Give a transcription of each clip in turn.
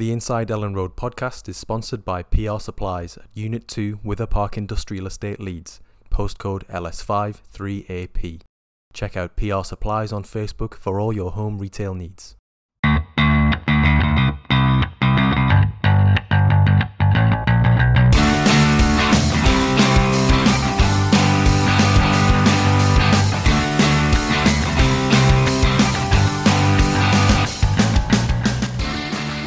The Inside Elland Road podcast is sponsored by PR Supplies at Unit 2 Wither Park Industrial Estate Leeds, postcode LS5 3AP. Check out PR Supplies on Facebook for all your home retail needs.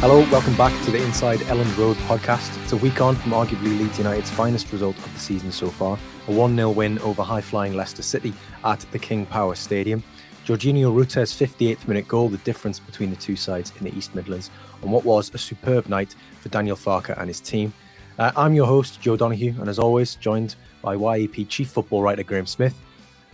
Hello, welcome back to the Inside Elland Road podcast. It's a week on from arguably Leeds United's finest result of the season so far, a 1 0 win over high flying Leicester City at the King Power Stadium. Georginio Rutter's 58th minute goal, the difference between the two sides in the East Midlands, on what was a superb night for Daniel Farke and his team. Uh, I'm your host, Joe Donoghue, and as always, joined by YEP chief football writer Graham Smith.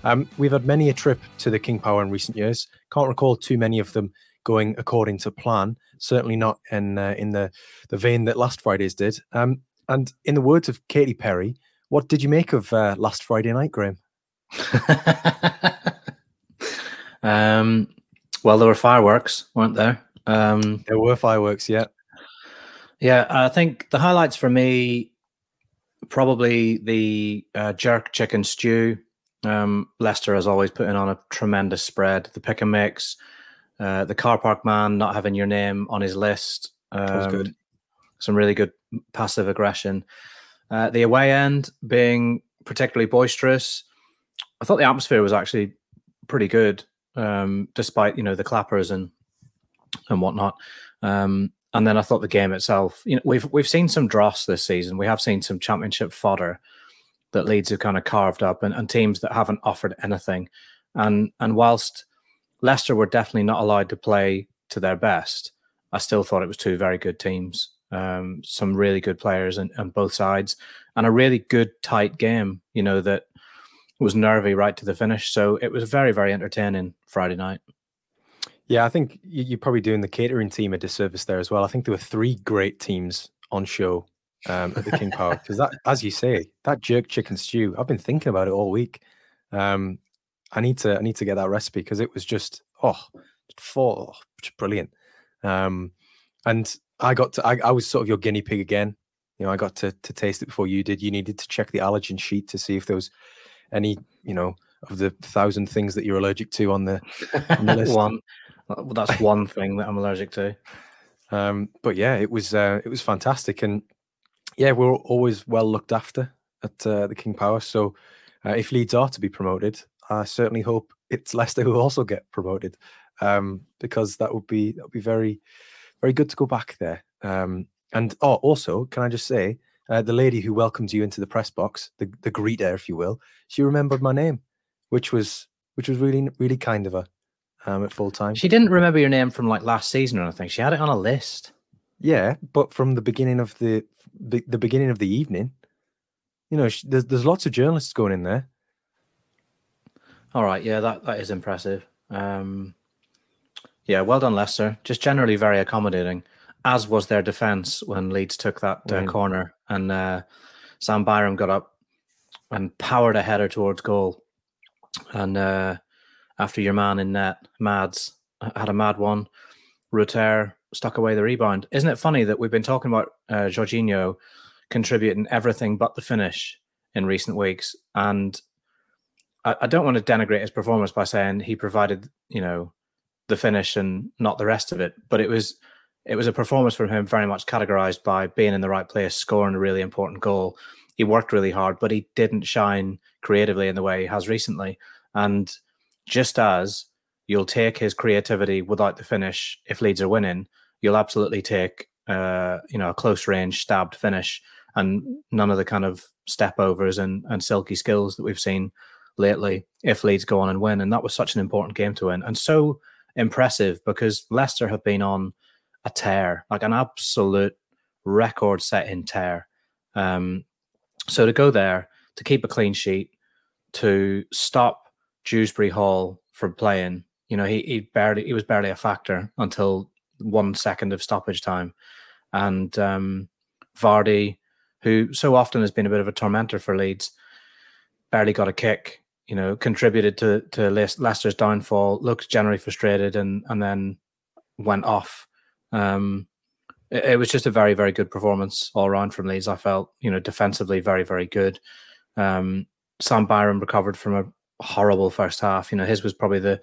Um, we've had many a trip to the King Power in recent years. Can't recall too many of them going according to plan. Certainly not in uh, in the the vein that last Friday's did. Um, and in the words of Katy Perry, what did you make of uh, last Friday night, Graham? um, well, there were fireworks, weren't there? Um, there were fireworks, yeah. Yeah, I think the highlights for me probably the uh, jerk chicken stew. Um, Leicester, has always, putting on a tremendous spread. The pick and mix, uh, the car park man not having your name on his list. Um, good. Some really good passive aggression. Uh, the away end being particularly boisterous. I thought the atmosphere was actually pretty good, um, despite you know the clappers and and whatnot. Um, and then I thought the game itself. You know, we've we've seen some dross this season. We have seen some championship fodder that Leeds have kind of carved up, and, and teams that haven't offered anything. And and whilst Leicester were definitely not allowed to play to their best. I still thought it was two very good teams, um, some really good players on, on both sides, and a really good tight game. You know that was nervy right to the finish. So it was very very entertaining Friday night. Yeah, I think you're probably doing the catering team a disservice there as well. I think there were three great teams on show um, at the King Power because that, as you say, that jerk chicken stew. I've been thinking about it all week. Um, I need to I need to get that recipe because it was just oh, for oh, brilliant. Um, and I got to I, I was sort of your guinea pig again. You know, I got to to taste it before you did. You needed to check the allergen sheet to see if there was any, you know, of the thousand things that you're allergic to on the, on the list. one. Well, that's one thing that I'm allergic to. Um, but yeah, it was uh, it was fantastic, and yeah, we're always well looked after at uh, the King Power. So uh, if Leeds are to be promoted, I certainly hope it's Leicester who also get promoted um, because that would be that would be very very good to go back there. Um, and oh, also, can I just say, uh, the lady who welcomed you into the press box, the the greeter, if you will, she remembered my name, which was which was really really kind of her um, at full time. She didn't remember your name from like last season or anything. She had it on a list. Yeah, but from the beginning of the the beginning of the evening, you know, she, there's there's lots of journalists going in there. All right, yeah, that that is impressive. Um, yeah, well done, Leicester. Just generally very accommodating, as was their defence when Leeds took that uh, corner and uh, Sam Byram got up and powered a header towards goal. And uh, after your man in net, Mads had a mad one. Rutter stuck away the rebound. Isn't it funny that we've been talking about uh, Georginio contributing everything but the finish in recent weeks, and I, I don't want to denigrate his performance by saying he provided, you know, the finish and not the rest of it, but it was it was a performance from him very much categorized by being in the right place, scoring a really important goal. He worked really hard, but he didn't shine creatively in the way he has recently. And just as you'll take his creativity without the finish if Leeds are winning, you'll absolutely take uh, you know a close range stabbed finish and none of the kind of step overs and, and silky skills that we've seen lately if Leeds go on and win. And that was such an important game to win and so impressive because Leicester have been on a tear, like an absolute record setting tear. Um, so to go there, to keep a clean sheet, to stop Dewsbury Hall from playing, you know, he, he barely he was barely a factor until one second of stoppage time. And um, Vardy, who so often has been a bit of a tormentor for Leeds, barely got a kick you know, contributed to to Leicester's downfall. Looked generally frustrated, and and then went off. Um, it, it, was just a very, very good performance all around from Leeds. I felt, you know, defensively very, very good. Um, Sam Byram recovered from a horrible first half. You know, his was probably the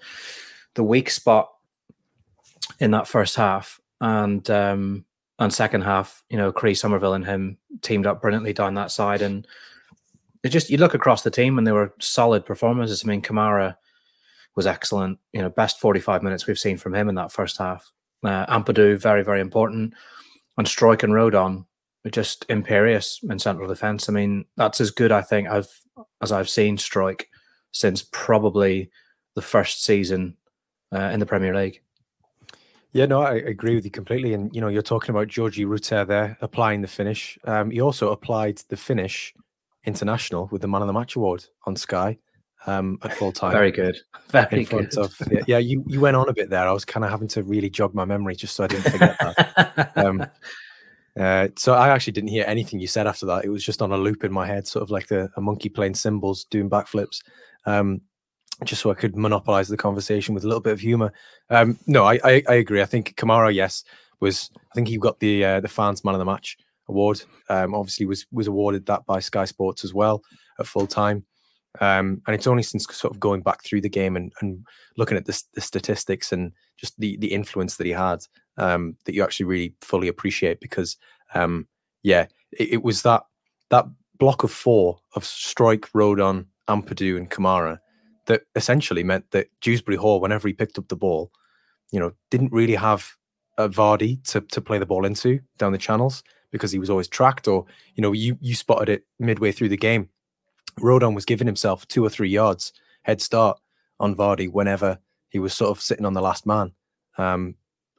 the weak spot in that first half, and um, and second half, you know, Cree Summerville and him teamed up brilliantly down that side, and it just you look across the team and they were solid performances. I mean, Kamara was excellent. You know, best forty five minutes we've seen from him in that first half. Uh, Ampadu very very important, and Struijk and Rodon just imperious in central defence. I mean, that's as good I think I've as I've seen Struijk since probably the first season uh, in the Premier League. Yeah, no, I agree with you completely. And you know, you're talking about Georgie Rutter there applying the finish. Um, he also applied the finish international with the Man of the Match award on Sky um, at full time. Very good, very good. Of, yeah, yeah, you you went on a bit there. I was kind of having to really jog my memory just so I didn't forget that. um, uh, so I actually didn't hear anything you said after that. It was just on a loop in my head, sort of like the, a monkey playing cymbals, doing backflips. Um, just so I could monopolize the conversation with a little bit of humor. Um, no, I, I, I agree. I think Kamara, yes, was I think he got the uh, the fans man of the match award. Um, obviously was was awarded that by Sky Sports as well at full time. Um, and it's only since sort of going back through the game and, and looking at the, the statistics and just the the influence that he had um, that you actually really fully appreciate because um, yeah, it, it was that that block of four of Struijk, Rodon, Ampadu, and Kamara that essentially meant that Dewsbury Hall, whenever he picked up the ball, you know, didn't really have a Vardy to, to play the ball into down the channels because he was always tracked or, you know, you, you spotted it midway through the game. Rodon was giving himself two or three yards head start on Vardy whenever he was sort of sitting on the last man. Um,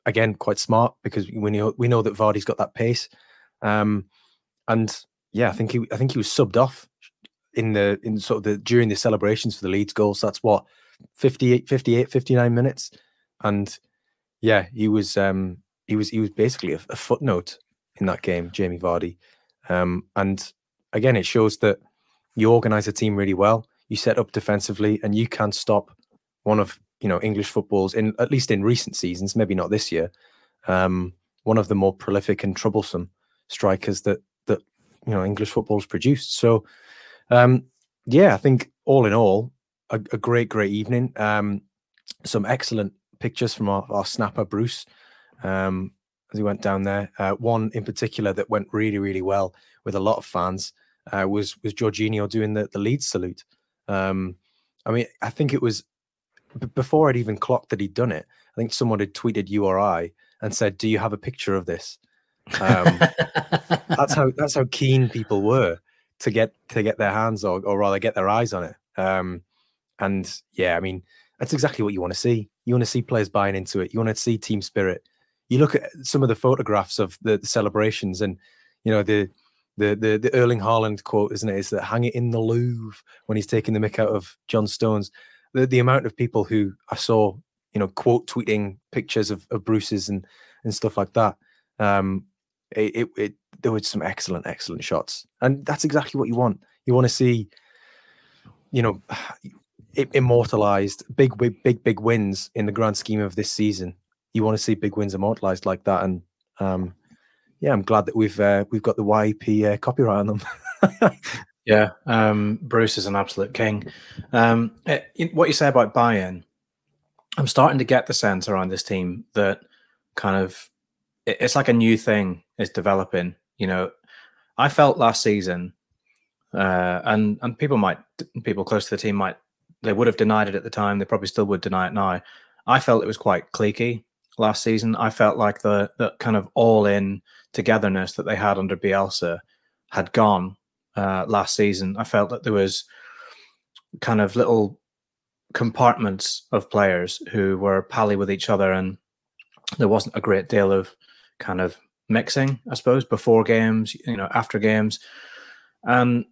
again, quite smart because we know we know that Vardy's got that pace. Um, and yeah, I think he I think he was subbed off in the in sort of the during the celebrations for the Leeds goals. That's what 58, 58 59 minutes. And yeah, he was um he was he was basically a, a footnote in that game, Jamie Vardy. Um, and again, it shows that you organize a team really well. You set up defensively, and you can stop one of you know English footballs in at least in recent seasons, maybe not this year. Um, one of the more prolific and troublesome strikers that that you know English football football's produced. So um, yeah, I think all in all, a, a great, great evening. Um, some excellent pictures from our, our snapper, Bruce, um, as he went down there. Uh, one in particular that went really, really well with a lot of fans uh, was was Georginio doing the, the lead salute. Um, I mean, I think it was b- before I'd even clocked that he'd done it. I think someone had tweeted you or I and said, "Do you have a picture of this?" Um, that's how that's how keen people were to get to get their hands or, or rather get their eyes on it. Um, and yeah, I mean, that's exactly what you want to see. You want to see players buying into it. You want to see team spirit. You look at some of the photographs of the, the celebrations, and you know the the the the Erling Haaland quote, isn't it? Is that hang it in the Louvre when he's taking the mick out of John Stones. The the amount of people who I saw, you know, quote tweeting pictures of, of Bruce's and and stuff like that. Um, it, it, it there were some excellent, excellent shots, and that's exactly what you want. You want to see, you know, immortalized big, big, big, big wins in the grand scheme of this season. You want to see big wins immortalized like that, and um, yeah, I'm glad that we've uh, we've got the YP uh, copyright on them. yeah, um, Bruce is an absolute king. Um, it, eh, what you say about buy-in, I'm starting to get the sense around this team that kind of it, it's like a new thing is developing. You know, I felt last season, uh, and and people might people close to the team might they would have denied it at the time. They probably still would deny it now. I felt it was quite cliquey last season. I felt like the the kind of all in togetherness that they had under Bielsa had gone uh, last season. I felt that there was kind of little compartments of players who were pally with each other, and there wasn't a great deal of kind of mixing, I suppose, before games, you know, after games. And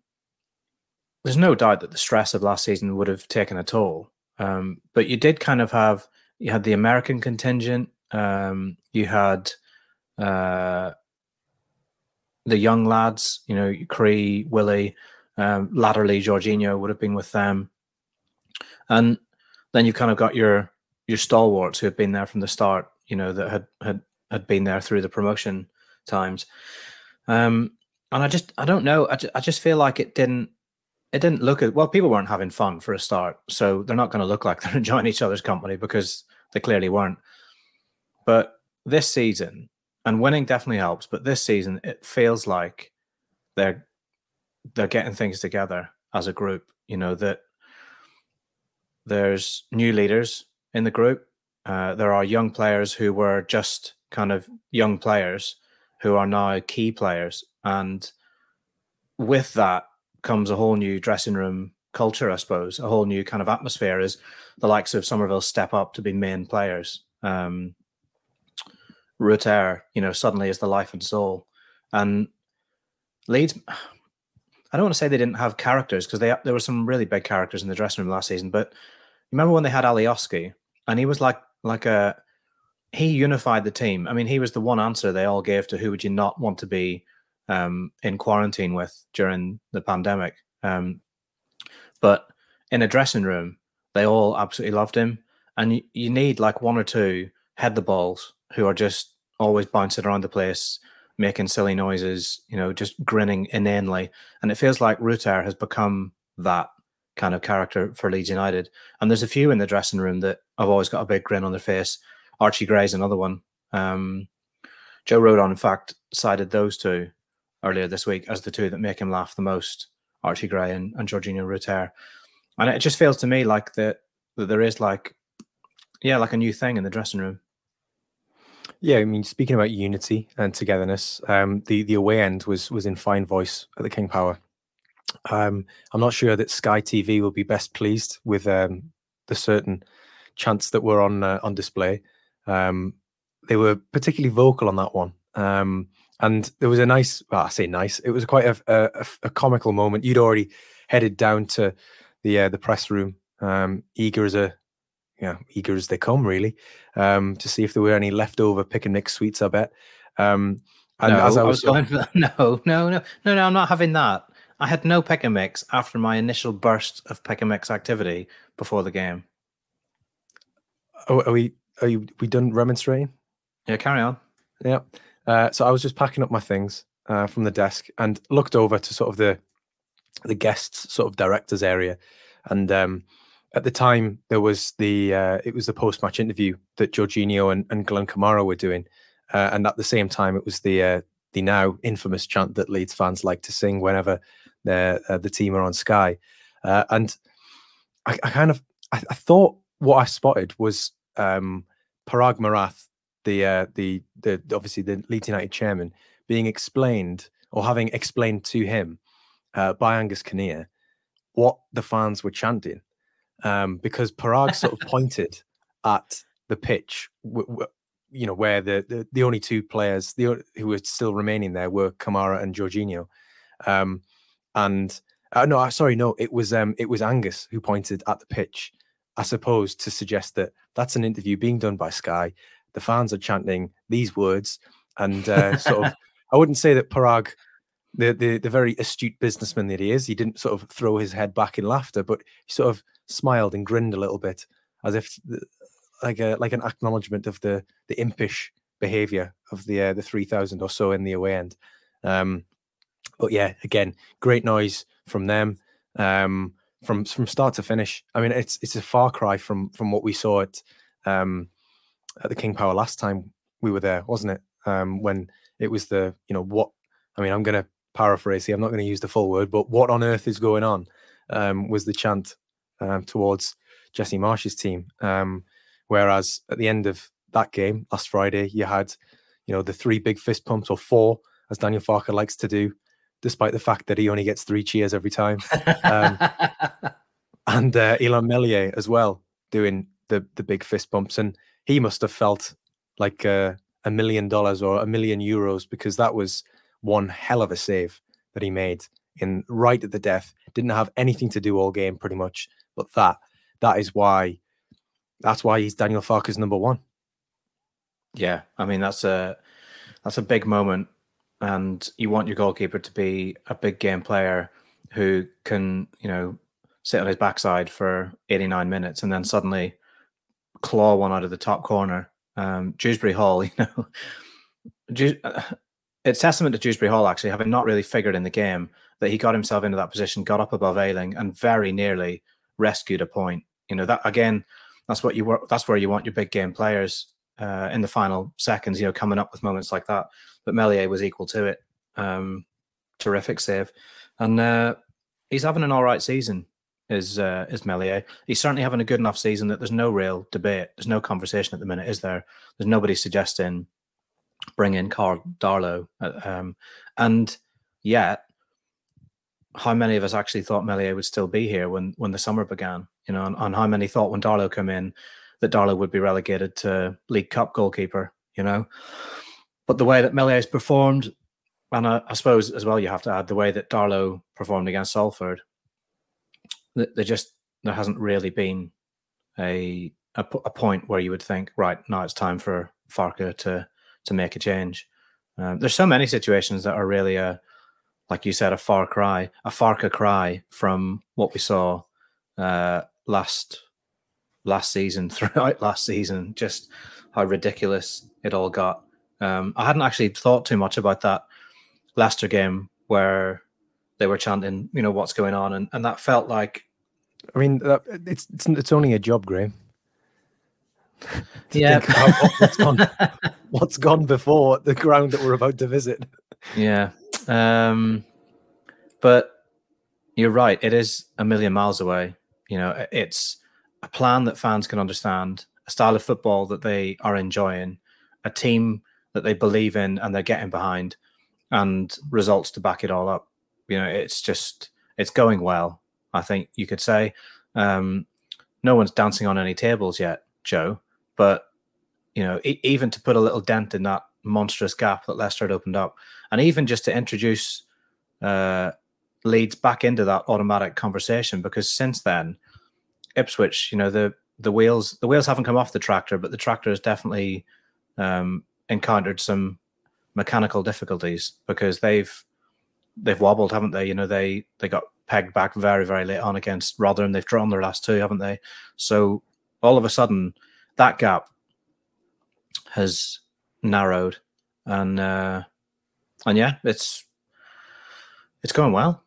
there's no doubt that the stress of last season would have taken a toll. Um, but you did kind of have you had the American contingent, um, you had uh, the young lads, you know, Cree, Willie, um, latterly Georginio would have been with them, and then you kind of got your your stalwarts who had been there from the start, you know, that had had had been there through the promotion times. Um, and I just I don't know. I just, I just feel like it didn't it didn't look at well. People weren't having fun for a start, so they're not going to look like they're enjoying each other's company because they clearly weren't. But this season, and winning definitely helps. But this season, it feels like they're they're getting things together as a group. You know that there's new leaders in the group. Uh, there are young players who were just kind of young players who are now key players, and with that comes a whole new dressing room culture, I suppose, a whole new kind of atmosphere as the likes of Summerville step up to be main players. Um, Rutter, you know, suddenly is the life and soul. And Leeds, I don't want to say they didn't have characters because they there were some really big characters in the dressing room last season. But remember when they had Alioski and he was like like a he unified the team. I mean, he was the one answer they all gave to who would you not want to be um, in quarantine with during the pandemic. Um, but in a dressing room, they all absolutely loved him. And you, you need like one or two head the balls who are just always bouncing around the place, making silly noises, you know, just grinning inanely. And it feels like Rutter has become that kind of character for Leeds United. And there's a few in the dressing room that I've always got a big grin on their face. Archie Gray's another one. Um, Joe Rodon, in fact, cited those two earlier this week as the two that make him laugh the most Archie Gray and, and Rutter. And it just feels to me like that, that there is like, yeah, like a new thing in the dressing room. Yeah, I mean, speaking about unity and togetherness, um, the the away end was was in fine voice at the King Power. Um, I'm not sure that Sky TV will be best pleased with um, the certain chants that were on uh, on display. Um, they were particularly vocal on that one, um, and there was a nice. Well, I say nice. It was quite a, a, a comical moment. You'd already headed down to the uh, the press room, um, eager as a yeah, eager as they come, really, um, to see if there were any leftover pick and mix sweets. I bet. Um, and no, as I was, I was going for that, no, no, no, no, no, I'm not having that. I had no pick and mix after my initial burst of pick and mix activity before the game. Oh, are we? Are you? We done remonstrating? Yeah, carry on. Yeah. Uh, so I was just packing up my things uh, from the desk and looked over to sort of the the guests sort of directors area, and um, at the time there was the uh, it was the post match interview that Georginio and, and Glenn Kamara were doing, uh, and at the same time it was the uh, the now infamous chant that Leeds fans like to sing whenever uh, the team are on Sky, uh, and I, I, kind of I, I, thought what I spotted was um, Paraag Marathe, the uh, the the obviously the Leeds United chairman, being explained or having explained to him by Angus Kinnear what the fans were chanting um, because Paraag sort of pointed at the pitch, w- w- you know, where the, the, the only two players the, who were still remaining there were Kamara and Georginio, um, and uh, no, sorry, no, it was um, it was Angus who pointed at the pitch, I suppose, to suggest that that's an interview being done by Sky. The fans are chanting these words, and uh, sort of, I wouldn't say that Paraag the, the the very astute businessman that he is, he didn't sort of throw his head back in laughter, but he sort of smiled and grinned a little bit, as if like a like an acknowledgement of the the impish behaviour of the uh, the three thousand or so in the away end. Um, but yeah, again, great noise from them um, from from start to finish. I mean, it's it's a far cry from from what we saw at um, at the King Power last time we were there, wasn't it? Um, when it was the you know what I mean, I'm going to paraphrase here. I'm not going to use the full word, but what on earth is going on? Um, was the chant um, towards Jesse Marsch's team. Um, whereas at the end of that game last Friday, you had, you know, the three big fist pumps or four, as Daniel Farke likes to do, despite the fact that he only gets three cheers every time. Um, and uh, Illan Meslier as well doing the the big fist bumps, and he must have felt like uh, a million dollars or a million euros because that was one hell of a save that he made in right at the death. Didn't have anything to do all game pretty much, but that that is why that's why he's Daniel Farke's number one. Yeah, I mean that's a that's a big moment, and you want your goalkeeper to be a big game player who can you know sit on his backside for 89 minutes and then suddenly claw one out of the top corner. Um, Dewsbury Hall, you know, it's testament to Dewsbury Hall actually having not really figured in the game that he got himself into that position, got up above Ayling, and very nearly rescued a point. You know that again, that's what you were. That's where you want your big game players uh, in the final seconds. You know, coming up with moments like that. But Meslier was equal to it. Um, terrific save, and uh, he's having an all right season. Is uh, is Meslier? He's certainly having a good enough season that there's no real debate. There's no conversation at the minute, is there? There's nobody suggesting bring in Karl Darlow, uh, um, and yet how many of us actually thought Meslier would still be here when when the summer began? You know, and, and how many thought when Darlow came in that Darlow would be relegated to League Cup goalkeeper? You know, but the way that Meslier's performed, and I, I, suppose as well, you have to add the way that Darlow performed against Salford. There just there hasn't really been a, a a point where you would think, right now it's time for Farke to to make a change. Um, there's so many situations that are really a like you said, a far cry, a Farke cry from what we saw uh, last last season, throughout last season. Just how ridiculous it all got. Um, I hadn't actually thought too much about that Leicester game where they were chanting, you know, what's going on, and, and that felt like. I mean, it's it's it's only a job, Graham. yeah. what's gone, what's gone before the ground that we're about to visit. Yeah, um, but you're right. It is a million miles away. You know, it's a plan that fans can understand, a style of football that they are enjoying, a team that they believe in and they're getting behind, and results to back it all up. You know, it's just it's going well. I think you could say. Um, no one's dancing on any tables yet, Joe. But you know, e- even to put a little dent in that monstrous gap that Leicester had opened up, and even just to introduce uh, Leeds back into that automatic conversation, because since then, Ipswich, you know, the the wheels the wheels haven't come off the tractor, but the tractor has definitely um, encountered some mechanical difficulties because they've they've wobbled, haven't they? You know, they they got pegged back very very late on against Rotherham. They've drawn their last two, haven't they? So all of a sudden, that gap has narrowed, and uh, and yeah, it's it's going well.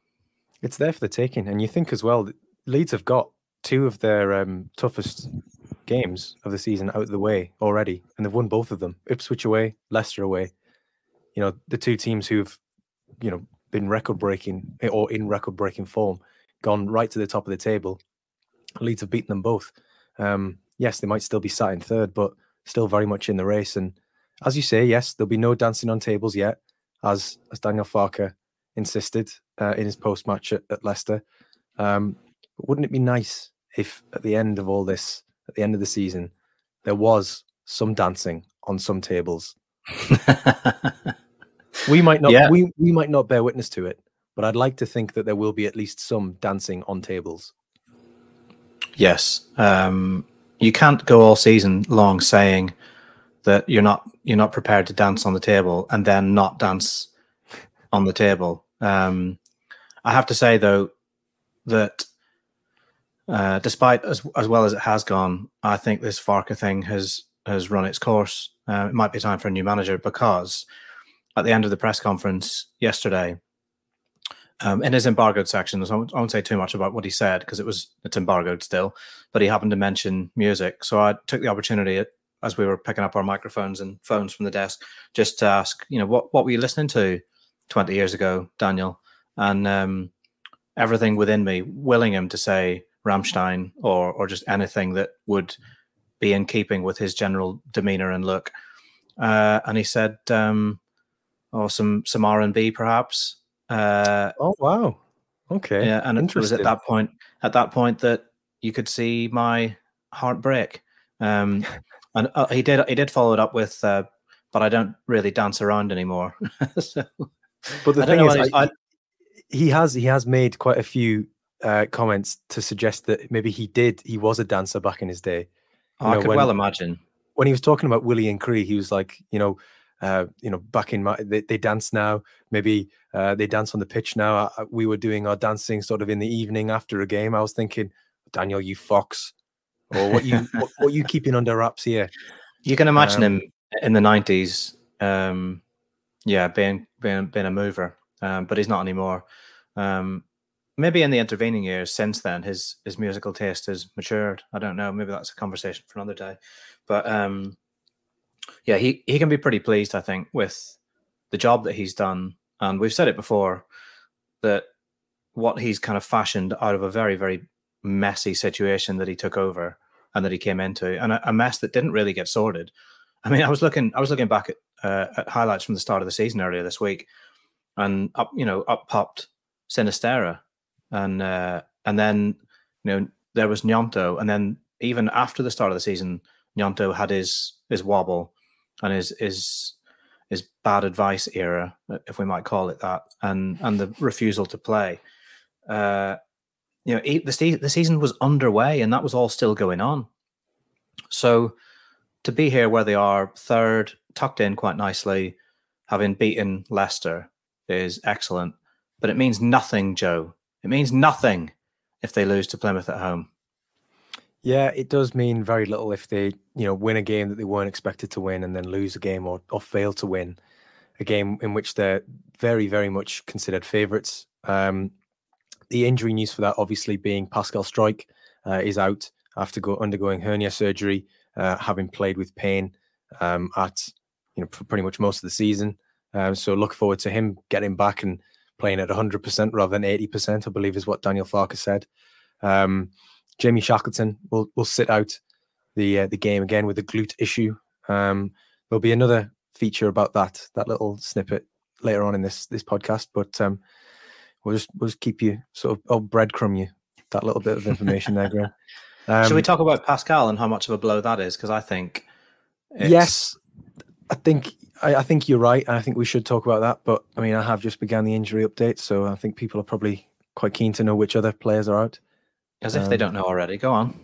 It's there for the taking, and you think as well. Leeds have got two of their um, toughest games of the season out of the way already, and they've won both of them. Ipswich away, Leicester away. You know, the two teams who've, you know, been record breaking or in record breaking form, gone right to the top of the table. Leeds have beaten them both. Um, yes, they might still be sat in third, but still very much in the race. And as you say, yes, there'll be no dancing on tables yet, as as Daniel Farke insisted uh, in his post match at, at, Leicester. Um, but wouldn't it be nice if at the end of all this, at the end of the season, there was some dancing on some tables? we might not yeah. we, we might not bear witness to it, but I'd like to think that there will be at least some dancing on tables. Yes. Um, you can't go all season long saying that you're not you're not prepared to dance on the table and then not dance on the table. Um, I have to say though that uh, despite as as well as it has gone, I think this Farke thing has has run its course. Uh, it might be time for a new manager because at the end of the press conference yesterday, um, in his embargoed section, I won't say too much about what he said because it was it's embargoed still. But he happened to mention music, so I took the opportunity as we were picking up our microphones and phones from the desk just to ask, you know, what what were you listening to twenty years ago, Daniel? And um, everything within me willing him to say Rammstein or or just anything that would be in keeping with his general demeanor and look. Uh, and he said, um, "Oh, some some R and B, perhaps." Uh, oh wow, okay, yeah, and it was at that point at that point that you could see my heart break. Um, and uh, he did he did follow it up with, uh, but I don't really dance around anymore. so, but the thing is, I, I, he has he has made quite a few uh, comments to suggest that maybe he did he was a dancer back in his day. Oh, I could when, well imagine when he was talking about Willie and Cree, he was like, you know, uh, you know, back in my, they, they dance now. Maybe uh, they dance on the pitch now. I, we were doing our dancing sort of in the evening after a game. I was thinking, Daniel, you fox, or what you what, what you keeping under wraps here? You can imagine um, him in the nineties, um, yeah, being being being a mover, um, but he's not anymore. Um, maybe in the intervening years since then, his his musical taste has matured. I don't know. Maybe that's a conversation for another day. But um, yeah, he he can be pretty pleased, I think, with the job that he's done. And we've said it before that what he's kind of fashioned out of a very very messy situation that he took over and that he came into, and a, a mess that didn't really get sorted. I mean, I was looking I was looking back at, uh, at highlights from the start of the season earlier this week, and up you know up popped Sinisterra, and uh, and then you know there was Gnonto, and then even after the start of the season, Gnonto had his his wobble and his his his bad advice era, if we might call it that, and and the refusal to play. Uh, you know, the the season was underway, and that was all still going on. So to be here where they are, third, tucked in quite nicely, having beaten Leicester, is excellent. But it means nothing, Joe. It means nothing if they lose to Plymouth at home. Yeah, it does mean very little if they, you know, win a game that they weren't expected to win and then lose a game or, or fail to win a game in which they're very, very much considered favourites. Um, the injury news for that, obviously, being Pascal Struijk uh, is out after go, undergoing hernia surgery, uh, having played with pain um, at you know for pretty much most of the season. Um, so look forward to him getting back and playing at 100% rather than 80%, I believe is what Daniel Farke said. Um, Jamie Shackleton will will sit out the uh, the game again with a glute issue. Um, there'll be another feature about that that little snippet later on in this this podcast, but um, we'll just we'll just keep you sort of oh breadcrumb you that little bit of information there, Graham. Um, Should we talk about Pascal and how much of a blow that is? Because I think yes, I think I, I, think you're right. And I think we should talk about that. But I mean, I have just began the injury update, so I think people are probably quite keen to know which other players are out. As if um, they don't know already. Go on.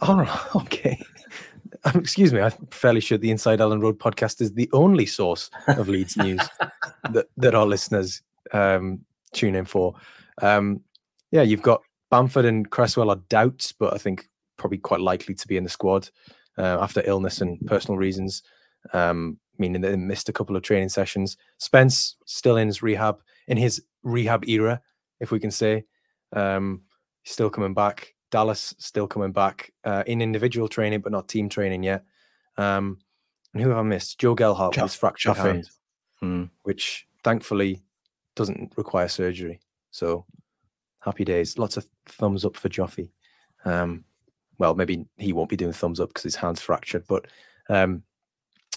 All right. Okay. Um, excuse me. I'm fairly sure the Inside Elland Road podcast is the only source of Leeds news that, that our listeners um, tune in for. Um, yeah, you've got Bamford and Cresswell are doubts, but I think probably quite likely to be in the squad uh, after illness and personal reasons, um, meaning they missed a couple of training sessions. Spence still in his rehab, in his rehab era, if we can say. Um, still coming back. Dallas still coming back uh, in individual training, but not team training yet. Um, and who have I missed? Joe Gelhardt with his fractured hand, hmm. which thankfully doesn't require surgery. So happy days. Lots of thumbs up for Joffy. Um, well, maybe he won't be doing thumbs up because his hand's fractured. But um,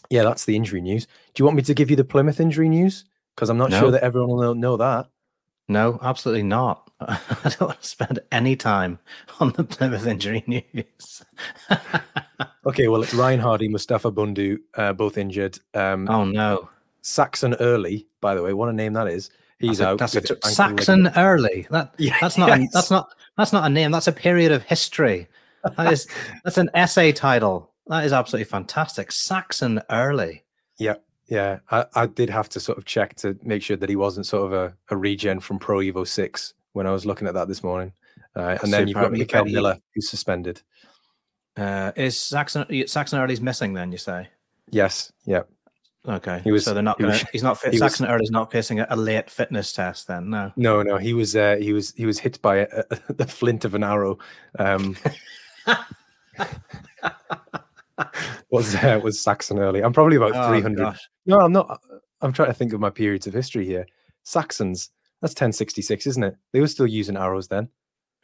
yeah, that's the injury news. Do you want me to give you the Plymouth injury news? Because I'm not no. sure that everyone will know that. No, absolutely not. I don't want to spend any time on the Plymouth injury news. okay, well, it's Ryan Hardie, Mustapha Bundu, uh, both injured. Um, oh no, Saxon Early, by the way, what a name that is. He's that's out. A, that's a, Saxon Early. That that's not a, that's not that's not a name. That's a period of history. That is that's an essay title. That is absolutely fantastic. Saxon Early. Yeah, yeah. I, I did have to sort of check to make sure that he wasn't sort of a, a regen from Pro Evo Six when I was looking at that this morning. Uh, and then you've got Mickel Miller who's suspended. Uh, is Saxon Saxon Early's missing? Then you say? Yes. Yeah. Okay. He was. So they're not. He was, he's not. He Saxon was, Early's not facing a, a, late fitness test. Then no. No, no. He was. Uh, he was. He was hit by a, a, the flint of an arrow. Um, was uh, was Saxon Early? I'm probably about oh, 300. Gosh. No, I'm not. I'm trying to think of my periods of history here. Saxons. That's 1066, isn't it? They were still using arrows then.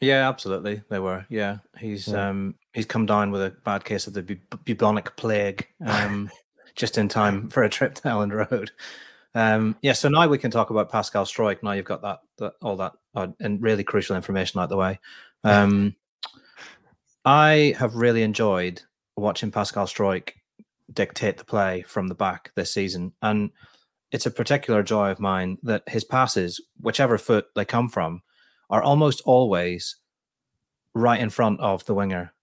Yeah, absolutely, they were. Yeah, he's yeah. um he's come down with a bad case of the bu- bubonic plague, um, just in time for a trip to Elland Road. Um, yeah, so now we can talk about Pascal Struijk. Now you've got that, that all that uh, and really crucial information out the way. Um, I have really enjoyed watching Pascal Struijk dictate the play from the back this season, and it's a particular joy of mine that his passes, whichever foot they come from, are almost always right in front of the winger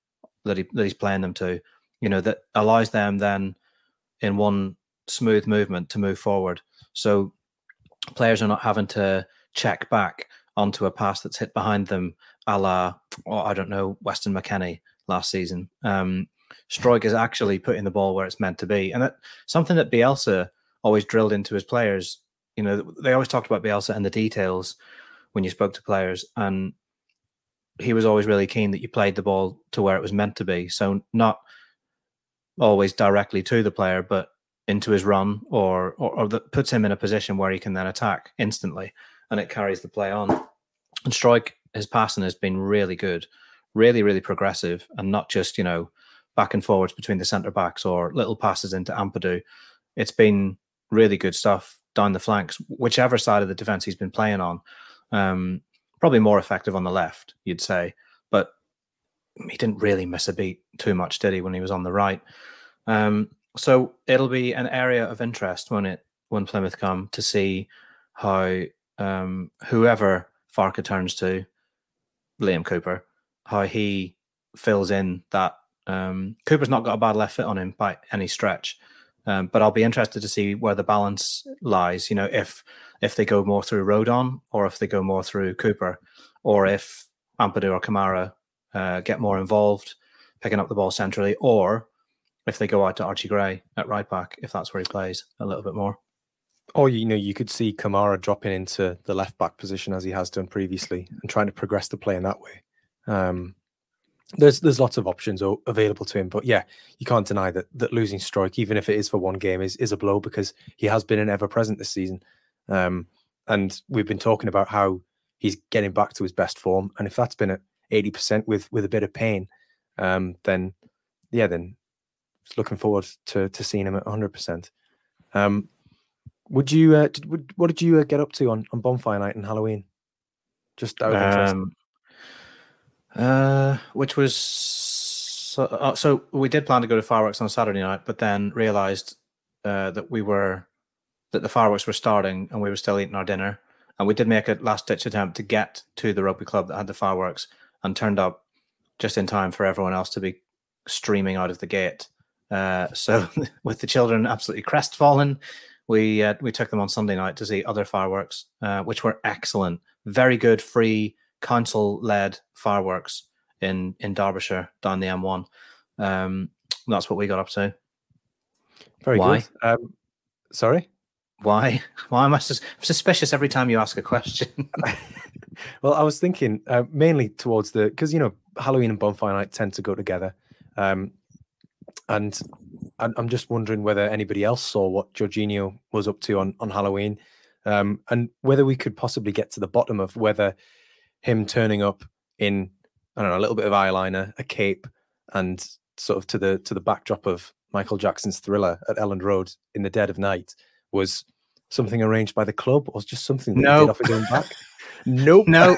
that he that he's playing them to. You know that allows them then in one smooth movement to move forward. So players are not having to check back onto a pass that's hit behind them, a la oh, I don't know Weston McKennie last season. Um, Struijk is actually putting the ball where it's meant to be, and that something that Bielsa always drilled into his players. you know, they always talked about Bielsa and the details when you spoke to players, and he was always really keen that you played the ball to where it was meant to be. So not always directly to the player, but into his run, or or, or that puts him in a position where he can then attack instantly, and it carries the play on. And Struijk, his passing has been really good, really, really progressive, and not just you know back and forwards between the centre backs or little passes into Ampadu. It's been really good stuff down the flanks, whichever side of the defence he's been playing on. Um, probably more effective on the left, you'd say, he didn't really miss a beat too much, did he, when he was on the right? Um, so it'll be an area of interest when it when Plymouth come to see how um, whoever Farke turns to, Liam Cooper, how he fills in that. Um, Cooper's not got a bad left foot on him by any stretch, um, but I'll be interested to see where the balance lies. You know, if if they go more through Rodon or if they go more through Cooper, or if Ampadu or Kamara uh, get more involved, picking up the ball centrally, or if they go out to Archie Gray at right back, if that's where he plays a little bit more. Or you know, you could see Kamara dropping into the left back position as he has done previously and trying to progress the play in that way. Um, there's there's lots of options available to him, but yeah, you can't deny that that losing Struijk, even if it is for one game, is is a blow because he has been an ever present this season. Um, and we've been talking about how he's getting back to his best form, and if that's been at eighty percent with with a bit of pain, um, then yeah, then looking forward to to seeing him at hundred percent. Um, would you? Uh, did, would, what did you uh, get up to on, on bonfire night and Halloween? Just out of interest. Um, uh, which was so, uh, so, we did plan to go to fireworks on Saturday night, but then realized uh, that we were that the fireworks were starting and we were still eating our dinner. And we did make a last ditch attempt to get to the rugby club that had the fireworks and turned up just in time for everyone else to be streaming out of the gate. Uh, so, with the children absolutely crestfallen, we uh, we took them on Sunday night to see other fireworks, uh, which were excellent, very good, free council led fireworks in in Derbyshire down the M1. Um, that's what we got up to. Very Why? good. Um, sorry. Why? Why am I sus- suspicious every time you ask a question? well, I was thinking uh, mainly towards the because you know Halloween and bonfire night tend to go together, um, and I'm just wondering whether anybody else saw what Georginio was up to on on Halloween, um, and whether we could possibly get to the bottom of whether him turning up in I don't know a little bit of eyeliner, a cape, and sort of to the to the backdrop of Michael Jackson's Thriller at Elland Road in the dead of night was something arranged by the club or just something that no. he did off his own back? nope. No.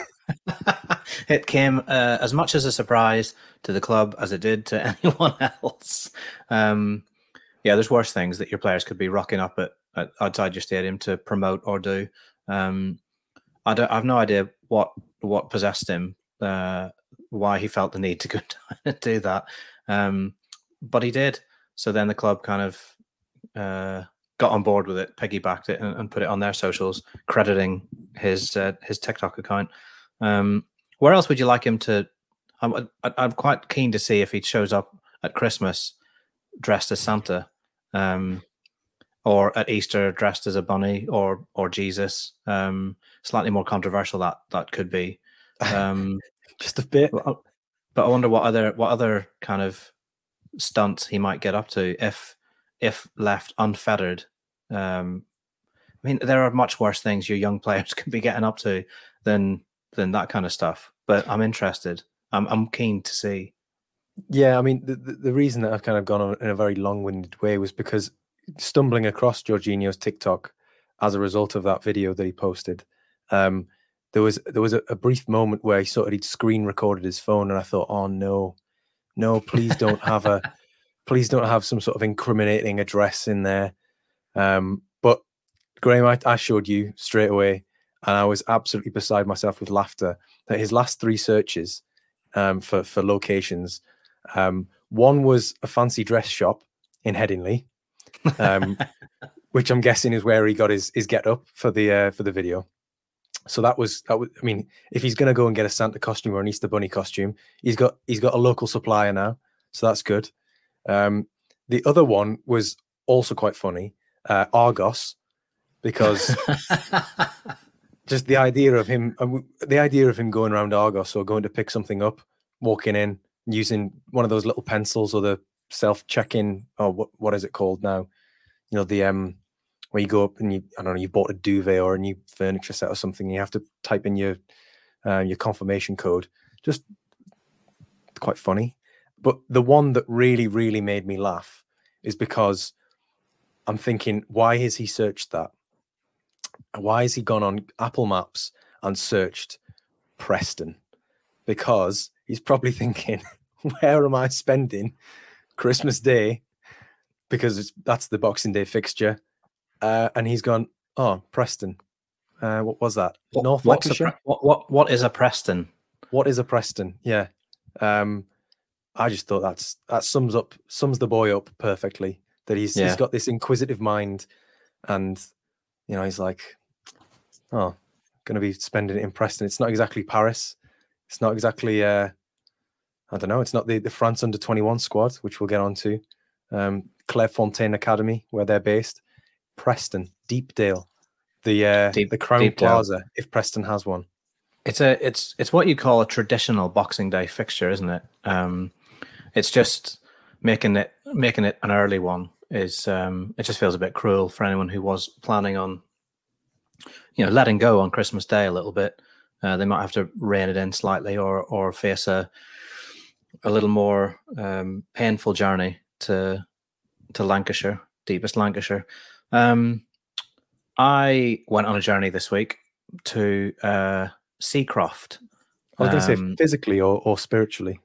it came uh, as much as a surprise to the club as it did to anyone else. Um, yeah, there's worse things that your players could be rocking up at, at outside your stadium to promote or do. Um, I don't. I have no idea what what possessed him, uh, why he felt the need to go and do that, um, but he did. So then the club kind of uh, got on board with it, piggybacked it, and, and put it on their socials, crediting his uh, his TikTok account. Um, where else would you like him to? I'm I'm quite keen to see if he shows up at Christmas dressed as Santa, um, or at Easter dressed as a bunny or or Jesus. Um, slightly more controversial that that could be. Um, Just a bit. But, but I wonder what other what other kind of stunts he might get up to if if left unfettered. Um, I mean, there are much worse things your young players can be getting up to than than that kind of stuff. But I'm interested. I'm I'm keen to see. Yeah, I mean, the, the, the reason that I've kind of gone on in a very long-winded way was because stumbling across Georginio's TikTok as a result of that video that he posted, um, there was there was a, a, brief moment where he sort of he'd screen recorded his phone, and I thought, oh no, no, please don't have a please don't have some sort of incriminating address in there. Um, but Graham, I, I showed you straight away, and I was absolutely beside myself with laughter that his last three searches um, for for locations, um, one was a fancy dress shop in Headingley, um, which I'm guessing is where he got his his get up for the uh, for the video. So that was that was. I mean, if he's going to go and get a Santa costume or an Easter Bunny costume, he's got he's got a local supplier now, so that's good. Um, the other one was also quite funny. Uh, Argos, because just the idea of him, um, the idea of him going around Argos or going to pick something up, walking in, using one of those little pencils or the self check-in or what what is it called now? You know the um where you go up and you I don't know you bought a duvet or a new furniture set or something. You have to type in your uh, your confirmation code. Just quite funny. But the one that really really made me laugh is because I'm thinking, why has he searched that? Why has he gone on Apple Maps and searched Preston? Because he's probably thinking, where am I spending Christmas Day? Because that's the Boxing Day fixture. Uh, and he's gone, oh, Preston. Uh, what was that? What, North Lancashire. what, what what is a Preston? What is a Preston? Yeah. Um, I just thought that's that sums up sums the boy up perfectly. That he's yeah. he's got this inquisitive mind, and you know he's like, oh, going to be spending it in Preston. It's not exactly Paris. It's not exactly uh, I don't know. It's not the, the France under 21 squad, which we'll get on to. Um, Clairefontaine Academy, where they're based. Preston, Deepdale, the uh, Deep, the Crown Deepdale. Plaza, if Preston has one. It's a it's it's what you call a traditional Boxing Day fixture, isn't it? Um, it's just making it making it an early one is um, it just feels a bit cruel for anyone who was planning on you know letting go on Christmas Day a little bit. Uh, they might have to rein it in slightly or or face a a little more um, painful journey to to Lancashire, deepest Lancashire. Um, I went on a journey this week to uh, Seacroft. I was going to say um, physically or, or spiritually.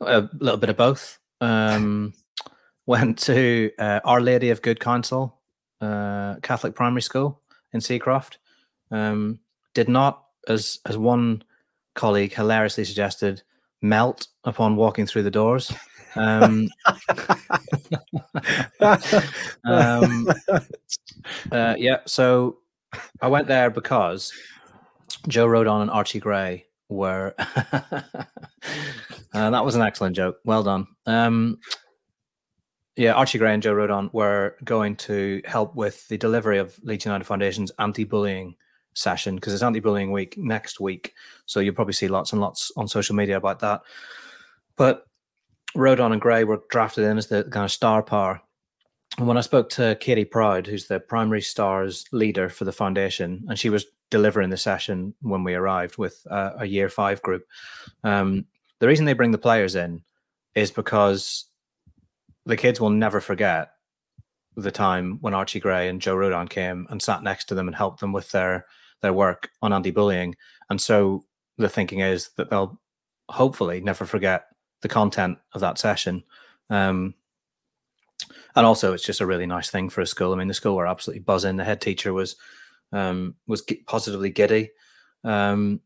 A little bit of both. Um, went to uh, Our Lady of Good Counsel uh, Catholic Primary School in Seacroft. Um, did not, as as one colleague hilariously suggested, melt upon walking through the doors. Um, um, uh, yeah, so I went there because Joe Rodon and Archie Gray were. uh, that was an excellent joke. Well done. Um, yeah, Archie Gray and Joe Rodon were going to help with the delivery of Leeds United Foundation's anti-bullying session because it's anti-bullying week next week. So you'll probably see lots and lots on social media about that. But Rodon and Gray were drafted in as the kind of star power. And when I spoke to Katie Proud, who's the primary stars leader for the foundation, and she was delivering the session when we arrived with uh, a year five group. Um, the reason they bring the players in is because the kids will never forget the time when Archie Gray and Joe Rodon came and sat next to them and helped them with their their work on anti-bullying. And so the thinking is that they'll hopefully never forget the content of that session. Um, and also, it's just a really nice thing for a school. I mean, the school were absolutely buzzing. The head teacher was um, was positively giddy. Um,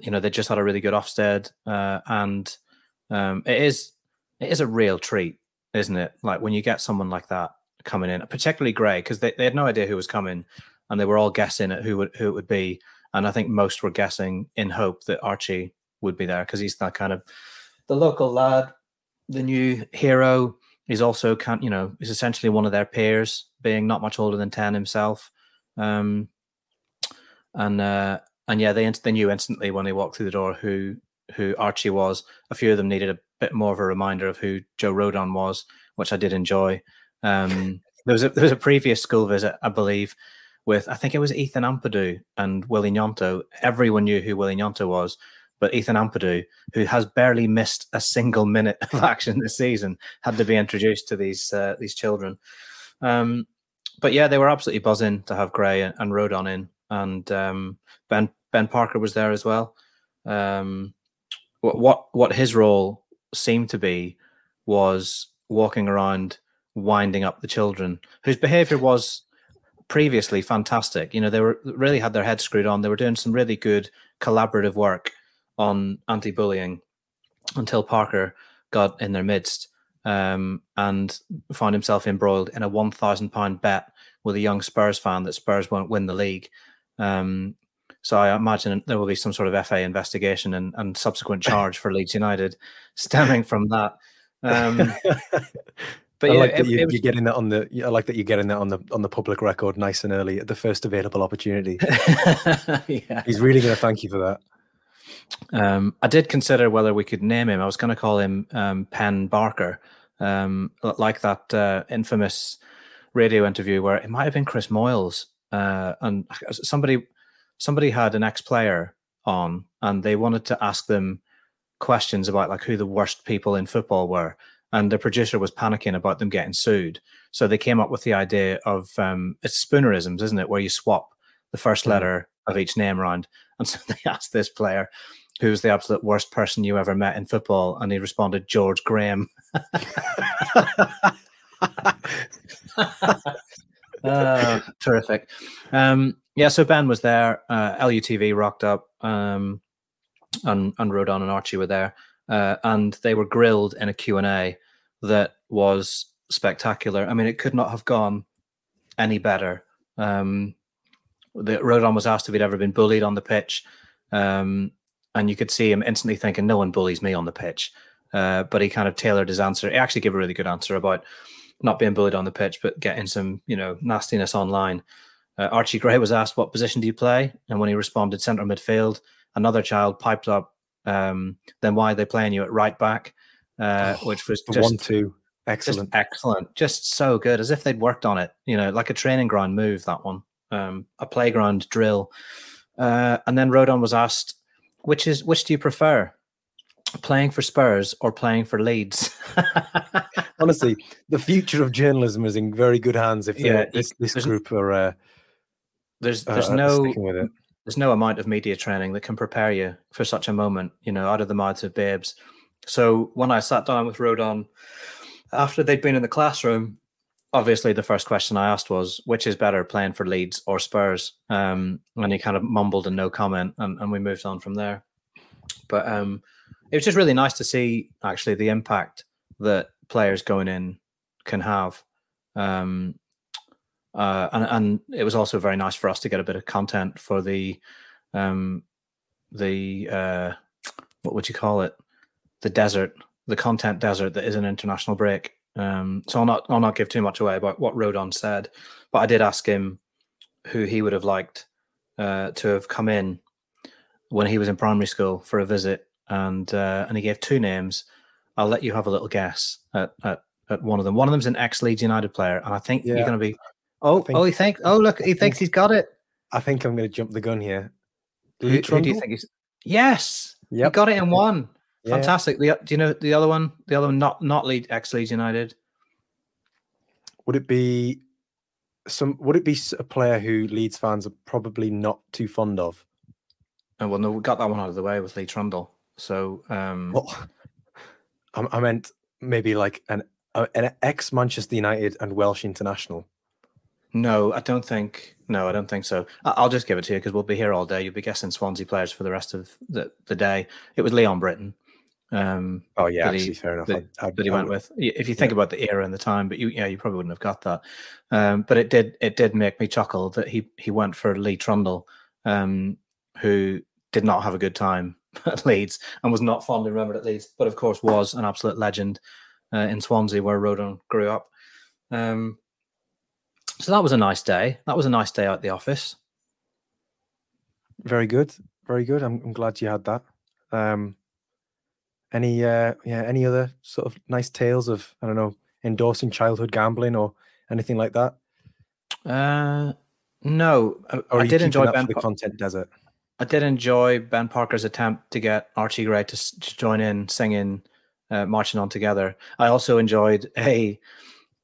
you know, they just had a really good Ofsted, uh, and um, it is it is a real treat, isn't it? Like when you get someone like that coming in, particularly Gray, because they, they had no idea who was coming, and they were all guessing at who would who it would be, and I think most were guessing in hope that Archie would be there because he's that kind of the local lad, the new hero. He's also can you know is essentially one of their peers, being not much older than ten himself. Um, and uh, and yeah, they they knew instantly when they walked through the door who who Archie was. A few of them needed a bit more of a reminder of who Joe Rodon was, which I did enjoy. Um, there was a there was a previous school visit, I believe, with I think it was Ethan Ampadu and Willie Gnonto. Everyone knew who Willie Gnonto was, but Ethan Ampadu, who has barely missed a single minute of action this season, had to be introduced to these uh, these children. Um, but yeah, they were absolutely buzzing to have Gray and, and Rodon in, and um, Ben Ben Parker was there as well. Um, what what what his role seemed to be was walking around winding up the children whose behavior was previously fantastic you know they were really had their heads screwed on they were doing some really good collaborative work on anti-bullying until Parker got in their midst um, and found himself embroiled in a one thousand pound bet with a young Spurs fan that Spurs won't win the league. Um, so I imagine there will be some sort of FA investigation and, and subsequent charge for Leeds United stemming from that. Um, but I yeah, like that you, are getting that on the. I like that you're getting that on the on the public record, nice and early at the first available opportunity. yeah, he's really going to thank you for that. Um, I did consider whether we could name him. I was going to call him um, Penn Barker, um, like that uh, infamous radio interview where it might have been Chris Moyles, uh, and somebody somebody had an ex player on, and they wanted to ask them questions about like who the worst people in football were, and the producer was panicking about them getting sued. So they came up with the idea of um, it's spoonerisms, isn't it, where you swap the first mm. letter of each name round. And so they asked this player, who's the absolute worst person you ever met in football? And he responded, George Graham. uh, terrific. Um, yeah, so Ben was there. Uh, LUTV rocked up, um, and and Rodon and Archie were there, uh, and they were grilled in a Q and A that was spectacular. I mean, it could not have gone any better. Um, the Rodon was asked if he'd ever been bullied on the pitch, um, and you could see him instantly thinking, "No one bullies me on the pitch." Uh, but he kind of tailored his answer. He actually gave a really good answer about not being bullied on the pitch, but getting some, you know, nastiness online. Uh, Archie Gray was asked, "What position do you play?" And when he responded, "Centre midfield," another child piped up, um, "Then why are they playing you at right back?" Uh, oh, which was just one-two, excellent, just excellent, just so good, as if they'd worked on it. You know, like a training ground move. That one, um, a playground drill. Uh, and then Rodon was asked, "Which is which do you prefer?" Playing for Spurs or playing for Leeds. Honestly, the future of journalism is in very good hands if yeah, this, this group are. Uh, there's there's uh, no there's no amount of media training that can prepare you for such a moment. You know, out of the mouths of babes. So when I sat down with Rodon after they'd been in the classroom, obviously the first question I asked was, which is better, playing for Leeds or Spurs? Um, and he kind of mumbled and no comment, and, and we moved on from there. But um, it was just really nice to see actually the impact that players going in can have. Um, uh, and, and it was also very nice for us to get a bit of content for the um, the uh, what would you call it? The desert the content desert that is an international break. Um, so I'll not I'll not give too much away about what Rodon said but I did ask him who he would have liked uh, to have come in when he was in primary school for a visit and uh, and he gave two names. I'll let you have a little guess at, at, at one of them. One of them's an ex Leeds United player, and I think yeah. you're going to be. Oh, think, oh, he thinks. Oh, look, he thinks he's got it. I think I'm going to jump the gun here. Who, who, do you think he's? Yes, yep. he got it in one. Yeah. Fantastic. The, do you know the other one? The other one, not not Leeds, ex Leeds United. Would it be some? Would it be a player who Leeds fans are probably not too fond of? Oh, well, no, we got that one out of the way with Lee Trundle. So, um, well, I meant maybe like an an ex Manchester United and Welsh international. No, I don't think. No, I don't think so. I'll just give it to you because we'll be here all day. You'll be guessing Swansea players for the rest of the, the day. It was Leon Britton. Um, oh yeah, actually, he, fair enough. That, I, I, that he went with. If you think yeah. about the era and the time, but you yeah, you probably wouldn't have got that. Um, but it did it did make me chuckle that he he went for Lee Trundle, um, who did not have a good time at Leeds and was not fondly remembered at Leeds, but of course was an absolute legend uh, in Swansea where Rodon grew up. Um, so that was a nice day. That was a nice day at the office. Very good, very good. I'm, I'm glad you had that. Um, any uh, yeah, any other sort of nice tales of I don't know endorsing childhood gambling or anything like that? Uh, no, I, I did enjoy ben the content desert. I did enjoy Ben Parker's attempt to get Archie Gray to, to join in singing uh, "Marching On Together." I also enjoyed a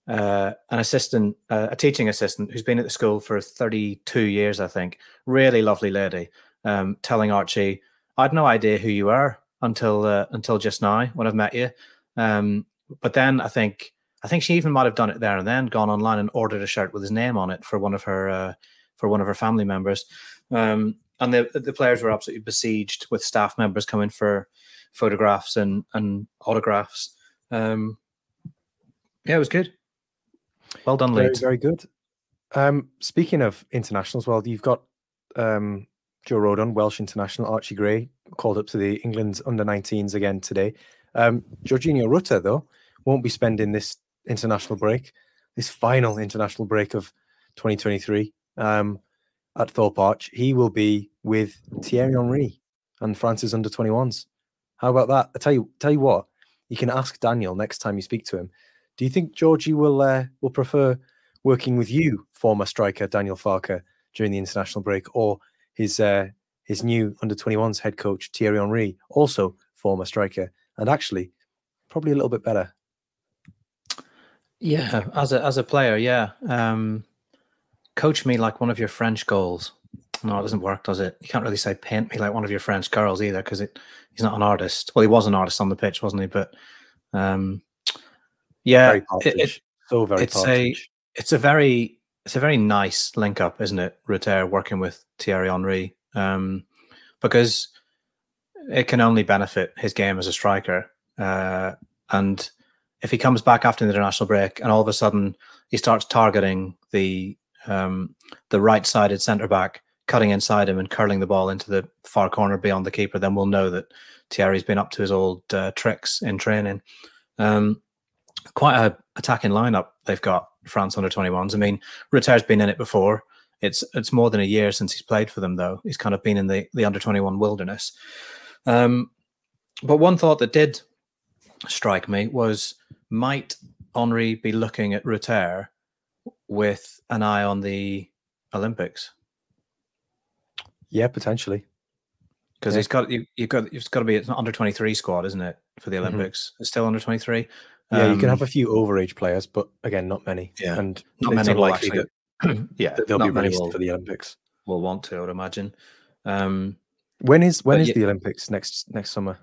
uh, an assistant, uh, a teaching assistant who's been at the school for 32 years, I think. Really lovely lady, um, telling Archie, "I had no idea who you are until uh, until just now when I've met you." Um, but then I think I think she even might have done it there and then, gone online and ordered a shirt with his name on it for one of her uh, for one of her family members. Um, and the the players were absolutely besieged with staff members coming for photographs and and autographs. Um, yeah, it was good. Well done, Leeds. Very, very good. Um, speaking of internationals, well, you've got um, Joe Rodon, Welsh international, Archie Gray called up to the England's under 19s again today. Um, Georginio Rutter, though, won't be spending this international break, this final international break of 2023 um, at Thorpe Arch, he will be with Thierry Henry and France's under 21s. How about that? I tell you, tell you what, you can ask Daniel next time you speak to him. Do you think Georgie will uh, will prefer working with you, former striker Daniel Farke, during the international break, or his uh, his new under 21s head coach Thierry Henry, also former striker, and actually probably a little bit better. Yeah, as a as a player, yeah. Um, coach me like one of your French goals. No, it doesn't work, does it? You can't really say paint me like one of your French girls either, because he's not an artist. Well, he was an artist on the pitch, wasn't he? But um, yeah, it, it, so very it's a it's a very it's a very nice link up, isn't it? Rutter working with Thierry Henry, um, because it can only benefit his game as a striker. Uh, and if he comes back after the international break and all of a sudden he starts targeting the um, the right-sided centre back, cutting inside him and curling the ball into the far corner beyond the keeper, then we'll know that Thierry's been up to his old uh, tricks in training. Um, quite a attacking lineup they've got France under 21s. I mean, Rutter's been in it before. It's it's more than a year since he's played for them, though. He's kind of been in the, the under 21 wilderness. Um, but one thought that did strike me was might Henry be looking at Rutter with an eye on the Olympics? Yeah, potentially. Because yeah. he's got you, have got it's got to be it's not under 23 squad, isn't it, for the mm-hmm. Olympics? Mm-hmm. It's still under 23. Yeah, um, you can have um, a few overage players, but again, not many. Yeah, and not many likely actually, that, yeah, that they'll be released will, for the Olympics. Will want to, I would imagine. Um, when is when is yeah, the Olympics next next summer?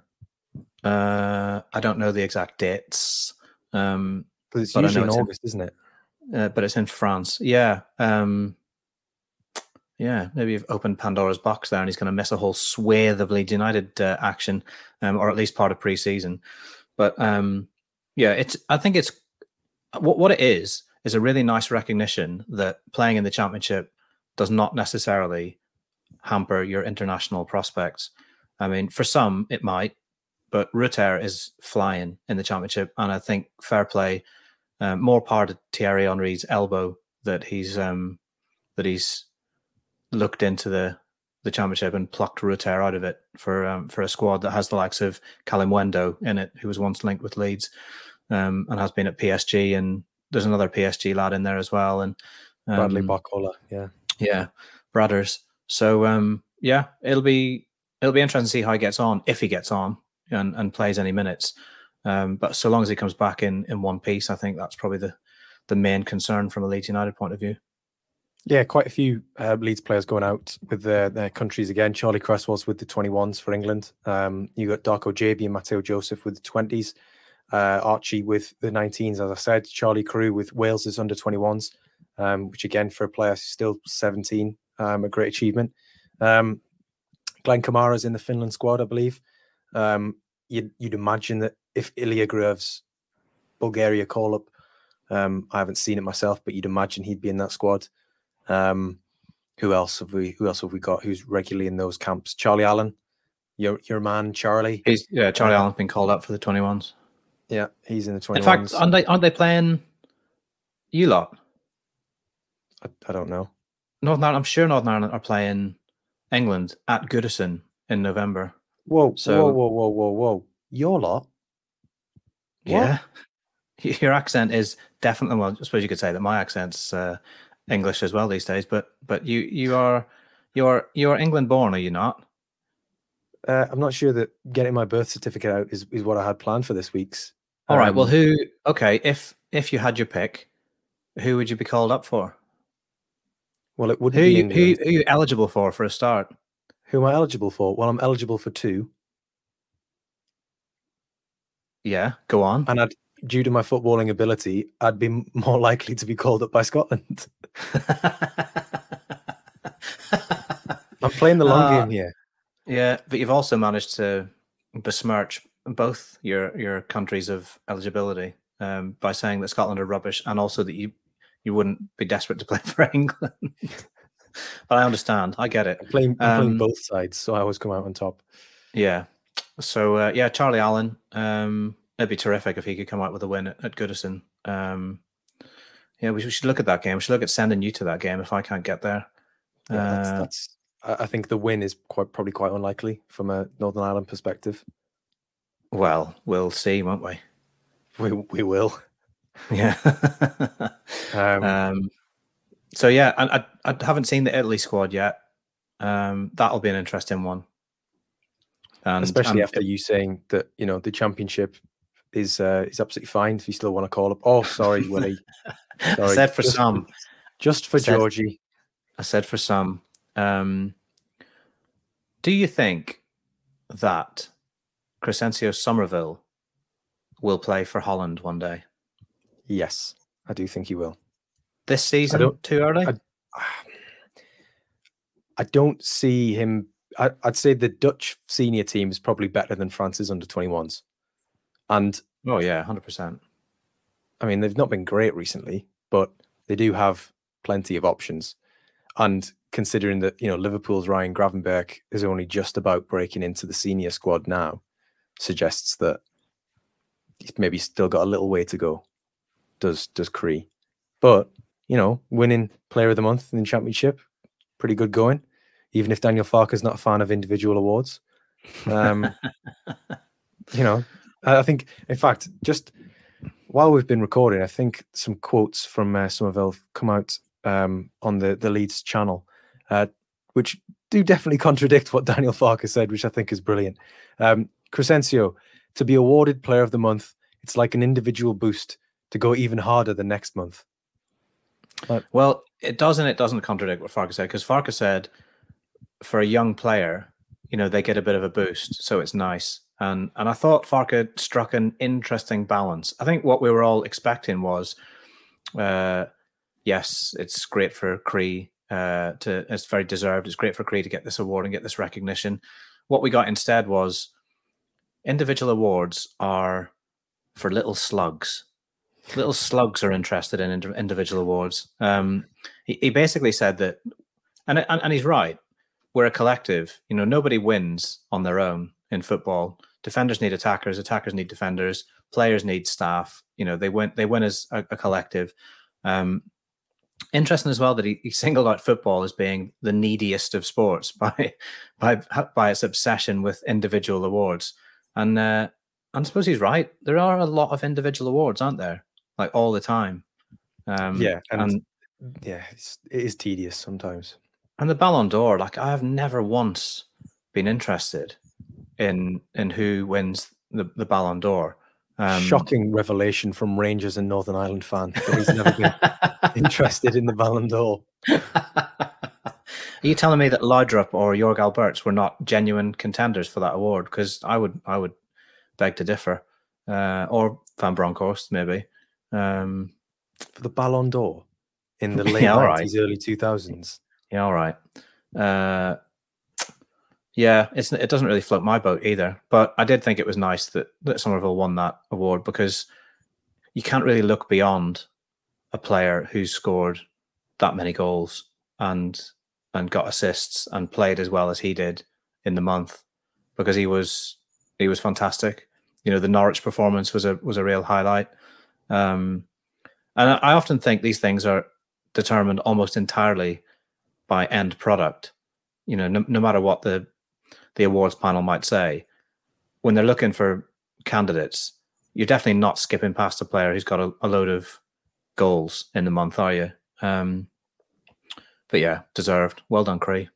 Uh, I don't know the exact dates. Um, but it's usually in August, in, isn't it? Uh, but it's in France. Yeah. Um, yeah, maybe you've opened Pandora's box there, and he's going to miss a whole swathe of Leeds United uh, action, um, or at least part of pre-season. But um, yeah, it's. I think it's what what it is is a really nice recognition that playing in the championship does not necessarily hamper your international prospects. I mean, for some it might, but Rutter is flying in the championship, and I think fair play, uh, more part of Thierry Henry's elbow that he's um, that he's looked into the the championship and plucked Rutter out of it for um, for a squad that has the likes of Kalimuendo in it, who was once linked with Leeds um, and has been at PSG. And there's another PSG lad in there as well. And um, Bradley Barcola, yeah, yeah, brothers. So um, yeah, it'll be it'll be interesting to see how he gets on if he gets on and, and plays any minutes. Um, but so long as he comes back in in one piece, I think that's probably the the main concern from a Leeds United point of view. Yeah, quite a few uh, Leeds players going out with their, their countries again. Charlie Cresswell's with the 21s for England. Um, you got Darko Gyabi and Mateo Joseph with the 20s uh, Archie with the 19s, as I said, Charlie Crew with Wales's under 21s, um, which again for a player still 17, um, a great achievement. Um, Glenn Kamara's in the Finland squad, I believe. Um, you'd, you'd, imagine that if Ilya Gruev's Bulgaria call up, um, I haven't seen it myself, but you'd imagine he'd be in that squad. Um, who else have we? Who else have we got? Who's regularly in those camps? Charlie Allen, your your man Charlie. He's yeah, Charlie Allen's been called up for the twenty ones. Yeah, he's in the 21s. In fact, aren't they, aren't they playing you lot? I, I don't know. Northern Ireland, I'm sure Northern Ireland are playing England at Goodison in November. Whoa, so, whoa, whoa, whoa, whoa, whoa. Your lot? Yeah. Your accent is definitely, well, I suppose you could say that my accent's uh, English as well these days, but but you you are you're you're England born, are you not? Uh, I'm not sure that getting my birth certificate out is, is what I had planned for this week's. All um, right. Well, um, who? Okay, if if you had your pick, who would you be called up for? Well, it would who you, who, who are you eligible for for a start? Who am I eligible for? Well, I'm eligible for two. Yeah, go on. And I'd, due to my footballing ability, I'd be more likely to be called up by Scotland. I'm playing the long uh, game here. Yeah, but you've also managed to besmirch both your your countries of eligibility um, by saying that Scotland are rubbish, and also that you you wouldn't be desperate to play for England. but I understand. I get it. I'm playing, I'm um, playing both sides, so I always come out on top. Yeah. So uh, yeah, Charlie Allen. Um, it'd be terrific if he could come out with a win at, at Goodison. Um, yeah, we should look at that game. We should look at sending you to that game if I can't get there. Yeah, that's, uh, that's, I think the win is quite probably quite unlikely from a Northern Ireland perspective. Well, we'll see, won't we? We we will. Yeah. um, um, so yeah, I, I, I haven't seen the Italy squad yet. Um, that'll be an interesting one. And, especially and after it, you saying that you know the championship is uh, is absolutely fine if you still want to call up. Oh, sorry, Willie. Sorry. I said for just, some, just for I said, Georgie. I said for some. Um, do you think that Crysencio Summerville will play for Holland one day? Yes, I do think he will. This season, too early? I, I don't see him. I, would say the Dutch senior team is probably better than France's under 21s. And oh, yeah, 100%. I mean, they've not been great recently, but they do have plenty of options. And considering that, you know, Liverpool's Ryan Gravenberch is only just about breaking into the senior squad now, suggests that he's maybe still got a little way to go. Does does Cree. But, you know, winning player of the month in the championship, pretty good going, even if Daniel Farke's not a fan of individual awards. Um, you know, I think, in fact, just while we've been recording, I think some quotes from uh, Summerville come out um, on the the Leeds channel, uh, which do definitely contradict what Daniel Farke said, which I think is brilliant. Um, Crysencio, to be awarded Player of the Month, it's like an individual boost to go even harder the next month. But, well, it does and it doesn't contradict what Farke said because Farke said for a young player, you know, they get a bit of a boost, so it's nice. And and I thought Farke struck an interesting balance. I think what we were all expecting was, uh, yes, it's great for Cree uh, to it's very deserved. It's great for Cree to get this award and get this recognition. What we got instead was individual awards are for little slugs. Little slugs are interested in individual awards. Um, he, he basically said that, and, and and he's right. We're a collective. You know, nobody wins on their own in football defenders need attackers, attackers need defenders, players need staff. You know, they win they win as a, a collective. Um, interesting as well that he, he, singled out football as being the neediest of sports by by by its obsession with individual awards. And uh, I suppose he's right. There are a lot of individual awards, aren't there? Like all the time. Um, yeah, and, and yeah, it's, it is tedious sometimes. And the Ballon d'Or, like I have never once been interested in in who wins the, the Ballon d'Or. Um, Shocking revelation from Rangers and Northern Ireland fan that he's never been interested in the Ballon d'Or. Are you telling me that Laudrup or Jörg Albertz were not genuine contenders for that award? Because I would I would beg to differ. Uh, or Van Bronckhorst, maybe. Um, for the Ballon d'Or in the late yeah, 90s, right. early 2000s. Yeah, all right. Uh, yeah, it doesn't really float my boat either. But I did think it was nice that that Summerville won that award because you can't really look beyond a player who's scored that many goals and and got assists and played as well as he did in the month because he was he was fantastic. You know, the Norwich performance was a was a real highlight. Um, and I often think these things are determined almost entirely by end product. You know, no, no matter what the the awards panel might say, when they're looking for candidates, you're definitely not skipping past a player who's got a, a load of goals in the month, are you? Um, but yeah, deserved. Well done, Cree.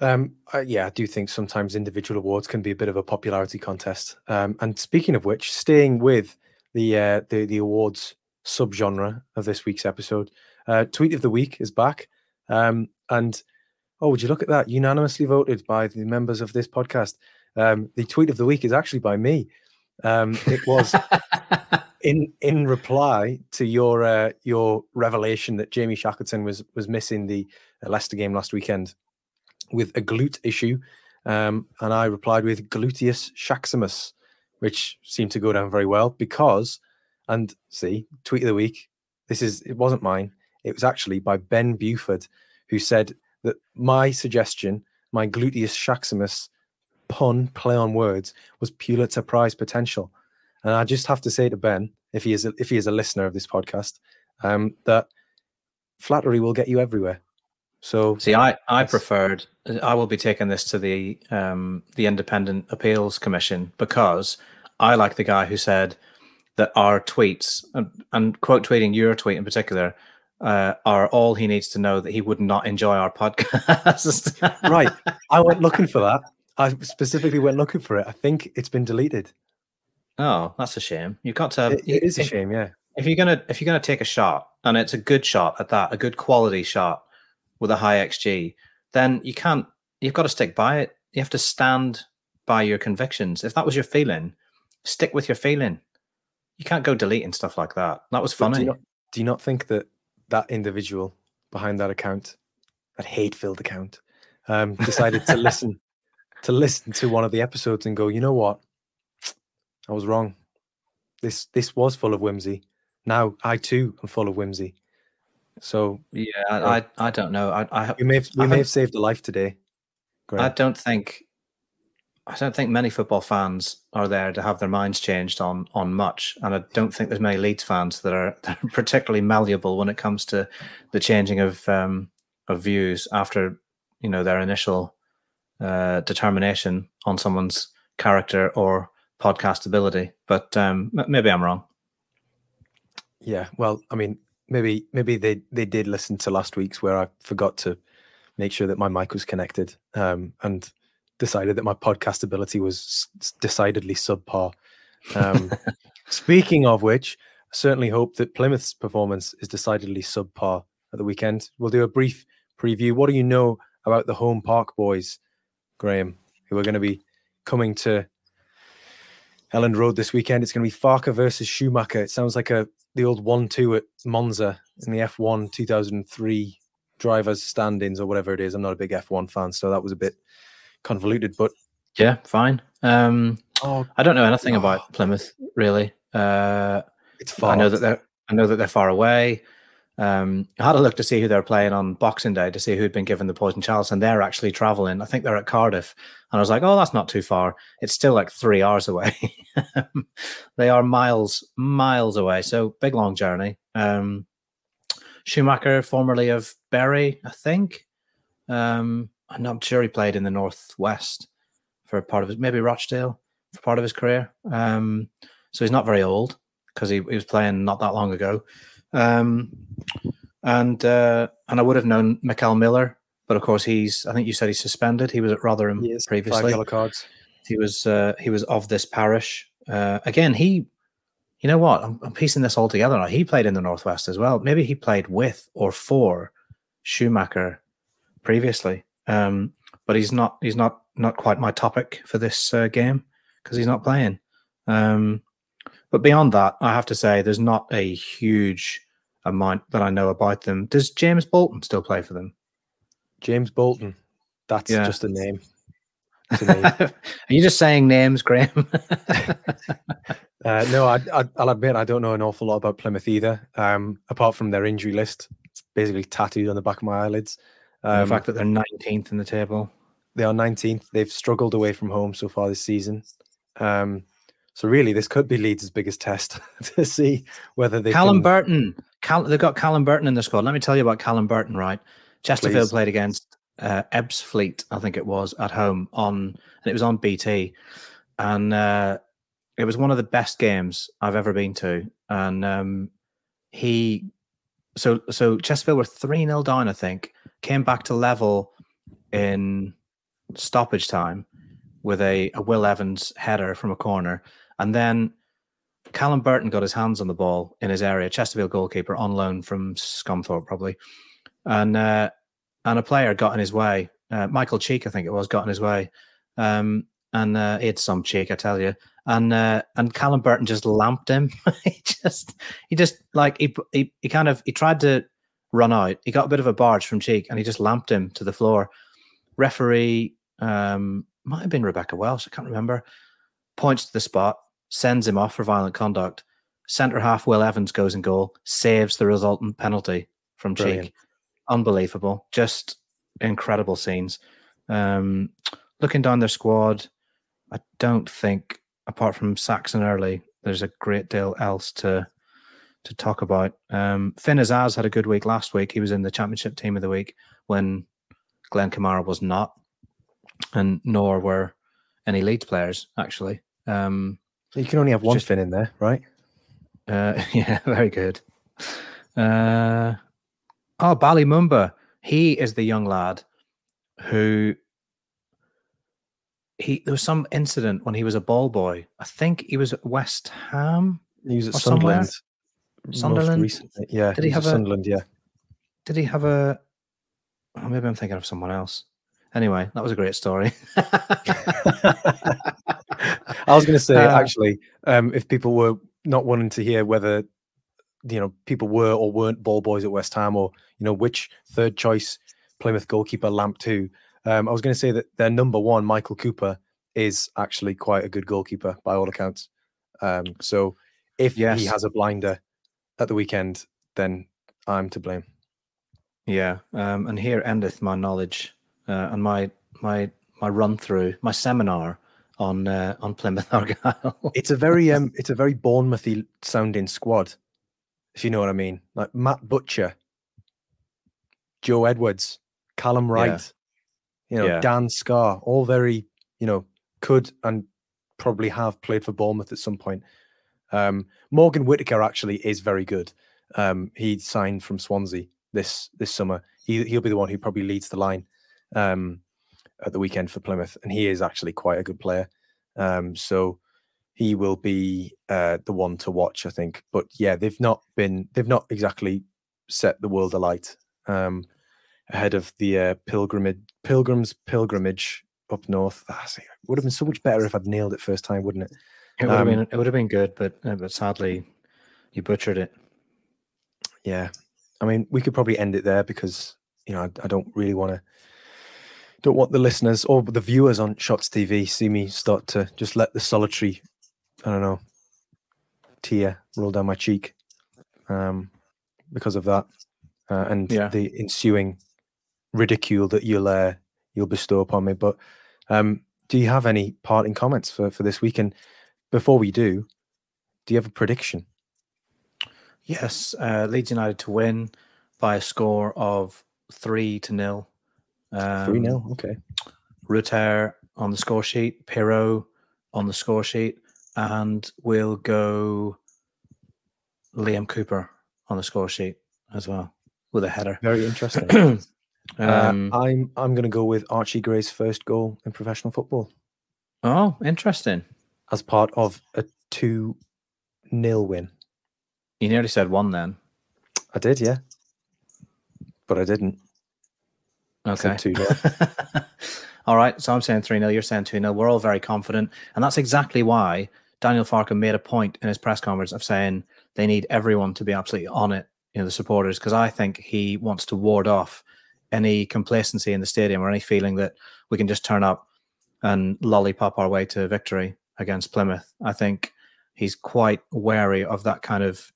Um, uh, yeah, I do think sometimes individual awards can be a bit of a popularity contest. Um, and speaking of which, staying with the uh, the, the awards subgenre of this week's episode, uh, tweet of the week is back, um, and Oh, would you look at that? Unanimously voted by the members of this podcast. Um, the tweet of the week is actually by me. Um, it was in in reply to your uh, your revelation that Jamie Shackleton was was missing the uh, Leicester game last weekend with a glute issue, um, and I replied with gluteus shaximus, which seemed to go down very well because, and see, tweet of the week. This is it wasn't mine. It was actually by Ben Buford, who said that my suggestion, my gluteus shaximus pun, play on words, was Pulitzer Prize potential. And I just have to say to Ben, if he is a, if he is a listener of this podcast, um, that flattery will get you everywhere. So see, I I preferred. I will be taking this to the um, the Independent Appeals Commission because I like the guy who said that our tweets and, and quote tweeting your tweet in particular uh, are all he needs to know that he would not enjoy our podcast. right. I went looking for that. I specifically went looking for it. I think it's been deleted. Oh, that's a shame. You've got to. It, it is a shame, yeah. If you're gonna if you're gonna take a shot and it's a good shot at that, a good quality shot with a high xG, then you can't. You've got to stick by it. You have to stand by your convictions. If that was your feeling, stick with your feeling. You can't go deleting stuff like that. That was funny. Do you, not, do you not think that that individual behind that account, that hate-filled account, um, decided to listen to listen to one of the episodes and go, you know what, I was wrong. This this was full of whimsy. Now I too am full of whimsy. So yeah, I I don't know. I, I we may have, we I may have saved a life today. I don't think I don't think many football fans are there to have their minds changed on on much, and I don't think there's many Leeds fans that are, that are particularly malleable when it comes to the changing of um, of views after you know their initial uh, determination on someone's character or podcast ability. But um, maybe I'm wrong. Yeah, well, I mean, maybe maybe they they did listen to last week's where I forgot to make sure that my mic was connected, um, and decided that my podcast ability was decidedly subpar. Um, speaking of which, I certainly hope that Plymouth's performance is decidedly subpar at the weekend. We'll do a brief preview. What do you know about the home park boys, Graham, who are going to be coming to Elland Road this weekend? It's going to be Farke versus Schumacher. It sounds like a the old one-two at Monza in the F1 2003 drivers standings or whatever it is. I'm not a big F1 fan, so that was a bit convoluted, but yeah, fine. Um, oh, I don't know anything oh. about Plymouth really. Uh, it's far. I know that they're I know that they're far away. Um, I had a look to see who they're playing on Boxing Day to see who'd been given the poison chalice, and they're actually traveling. I think they're at Cardiff, and I was like, "Oh, that's not too far. It's still like three hours away. they are miles, miles away. So big long journey." Um, Schumacher, formerly of Bury, I think. Um, I'm not sure he played in the Northwest for part of his, maybe Rochdale for part of his career. Um, so he's not very old because he, he, was playing not that long ago. Um, and uh, and I would have known Mickel Miller, but of course he's. I think you said he's suspended. He was at Rotherham he previously. Five yellow cards. He was uh, he was of this parish. Uh, again, he. You know what? I'm, I'm piecing this all together now. He played in the Northwest as well. Maybe he played with or for Schumacher previously. Um, but he's not he's not not quite my topic for this uh, game because he's not playing. Um, but beyond that, I have to say there's not a huge amount that I know about them. Does James Bolton still play for them? James Bolton. That's yeah. just a name. Are you just saying names, Graham? uh, no, I, will admit I don't know an awful lot about Plymouth either. Um, apart from their injury list, it's basically tattooed on the back of my eyelids. Um, the fact that they're 19th in the table. They are 19th. They've struggled away from home so far this season. Um, so really, this could be Leeds' biggest test to see whether they. Callum can... Burton. Cal- they've got Callum Burton in the squad. Let me tell you about Callum Burton. Right, Chesterfield Please. played against uh, Ebbsfleet, I think it was, at home on, and it was on BT, and uh, it was one of the best games I've ever been to. And um, he, so so Chesterfield were three 0 down, I think, came back to level in stoppage time with a, a Will Evans header from a corner. And then Callum Burton got his hands on the ball in his area, Chesterfield goalkeeper on loan from Scunthorpe, probably. And uh, and a player got in his way. Uh, Michael Cheek, I think it was, got in his way. Um, and uh, he some cheek, I tell you. And uh, and Callum Burton just lamped him. he just he just like he, he he kind of he tried to run out. He got a bit of a barge from Cheek and he just lamped him to the floor. Referee um, might have been Rebecca Welch, I can't remember. Points to the spot, sends him off for violent conduct. Centre half Will Evans goes in goal, saves the resultant penalty from Brilliant. Cheek. Unbelievable. Just incredible scenes. Um, looking down their squad, I don't think, apart from Saxon Earley, there's a great deal else to to talk about. Um, Finn Azaz had a good week last week. He was in the championship team of the week when Glenn Kamara was not, and nor were any Leeds players actually. Um, you can only have one just, Finn in there, right? Uh, yeah, very good. Uh, oh, Bali Mumba. He is the young lad who he there was some incident when he was a ball boy. I think he was at West Ham. He was at Sunderland. Sunderland. Recently. Yeah. Did he, have a, Sunderland? Yeah. Did he have a? Oh, maybe I'm thinking of someone else. Anyway, that was a great story. I was going to say uh, actually, um, if people were not wanting to hear whether you know people were or weren't ball boys at West Ham, or you know which third choice Plymouth goalkeeper Lamp two um, I was going to say that their number one, Michael Cooper, is actually quite a good goalkeeper by all accounts. Um, so if yes. he has a blinder at the weekend, then I'm to blame. Yeah, um, and here endeth my knowledge uh, and my my my run through my seminar on uh, on Plymouth Argyle. it's a very um, it's a very Bournemouthy sounding squad, if you know what I mean. Like Matt Butcher, Joe Edwards, Callum Wright, you know, yeah. Dan Scarr, all very, you know, could and probably have played for Bournemouth at some point. Um, Morgan Whittaker actually is very good. Um, he signed from Swansea this this summer. He he'll be the one who probably leads the line um, at the weekend for Plymouth, and he is actually quite a good player. Um, so he will be uh, the one to watch, I think. But yeah, they've not been they've not exactly set the world alight. Um, ahead of the uh, pilgrimage pilgrims pilgrimage up north. Ah, it would have been so much better if I'd nailed it first time, wouldn't it? It would um, have been it would have been good, but uh, but sadly, you butchered it. Yeah, I mean, we could probably end it there because you know I, I don't really want to don't want the listeners or the viewers on Shots TV see me start to just let the solitary, I don't know, tear roll down my cheek, um, because of that, uh, and yeah. the ensuing ridicule that you'll uh, you'll bestow upon me. But um, do you have any parting comments for for this week? And before we do, do you have a prediction? Yes, uh, Leeds United to win by a score of three to nil. Um, three nil, okay. Rutter on the score sheet, Piroe on the score sheet, and we'll go Liam Cooper on the score sheet as well with a header. Very interesting. Um, uh, I'm I'm going to go with Archie Gray's first goal in professional football. Oh, interesting. As part of a two nil win. You nearly said one then. I did, yeah, but I didn't. Okay. two all right, so I'm saying three 0 You're saying two 0 We're all very confident, and that's exactly why Daniel Farke made a point in his press conference of saying they need everyone to be absolutely on it. You know, the supporters, because I think he wants to ward off any complacency in the stadium or any feeling that we can just turn up and lollipop our way to victory against Plymouth. I think he's quite wary of that kind of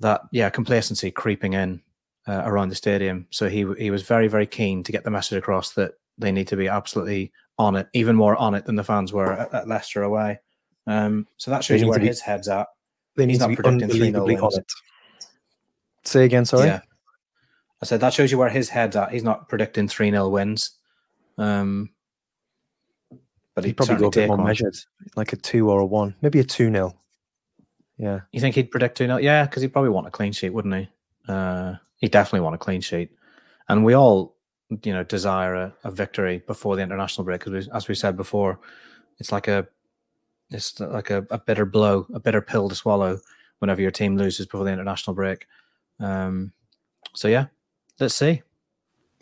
that yeah complacency creeping in uh, around the stadium. So he he was very very keen to get the message across that they need to be absolutely on it, even more on it than the fans were at, at Leicester away. Um, so that shows you where be, his head's at. They need he's to be unbelievably on it. Say again, sorry. Yeah. I said that shows you where his head's at. He's not predicting 3 0 wins. Um, but he'd, he'd probably go a bit more one. measured, like a 2 or a 1, maybe a 2 0. Yeah. You think he'd predict 2 0? Yeah, because he'd probably want a clean sheet, wouldn't he? Uh, he'd definitely want a clean sheet. And we all, you know, desire a, a victory before the international break. Because as we said before, it's like a it's like a, a, bitter blow, a bitter pill to swallow whenever your team loses before the international break. Um, so yeah, let's see.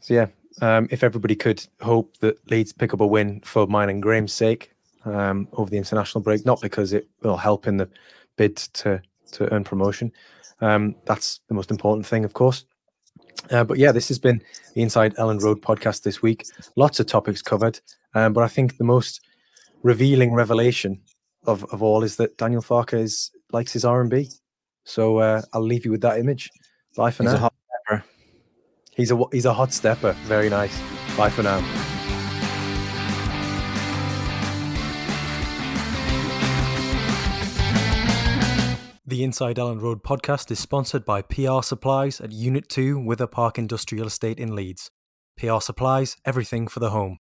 So yeah, um, if everybody could hope that Leeds pick up a win for mine and Graham's sake um, over the international break, not because it will help in the bid to to earn promotion. Um, that's the most important thing, of course. Uh, but yeah, this has been the Inside Elland Road podcast this week. Lots of topics covered, um, but I think the most revealing revelation of, of all is that Daniel Farke is likes his R and B. So uh, I'll leave you with that image. Bye for He's now. He's a he's a hot stepper. Very nice. Bye for now. The Inside Elland Road podcast is sponsored by PR Supplies at Unit 2 Wither Park Industrial Estate in Leeds. PR Supplies, everything for the home.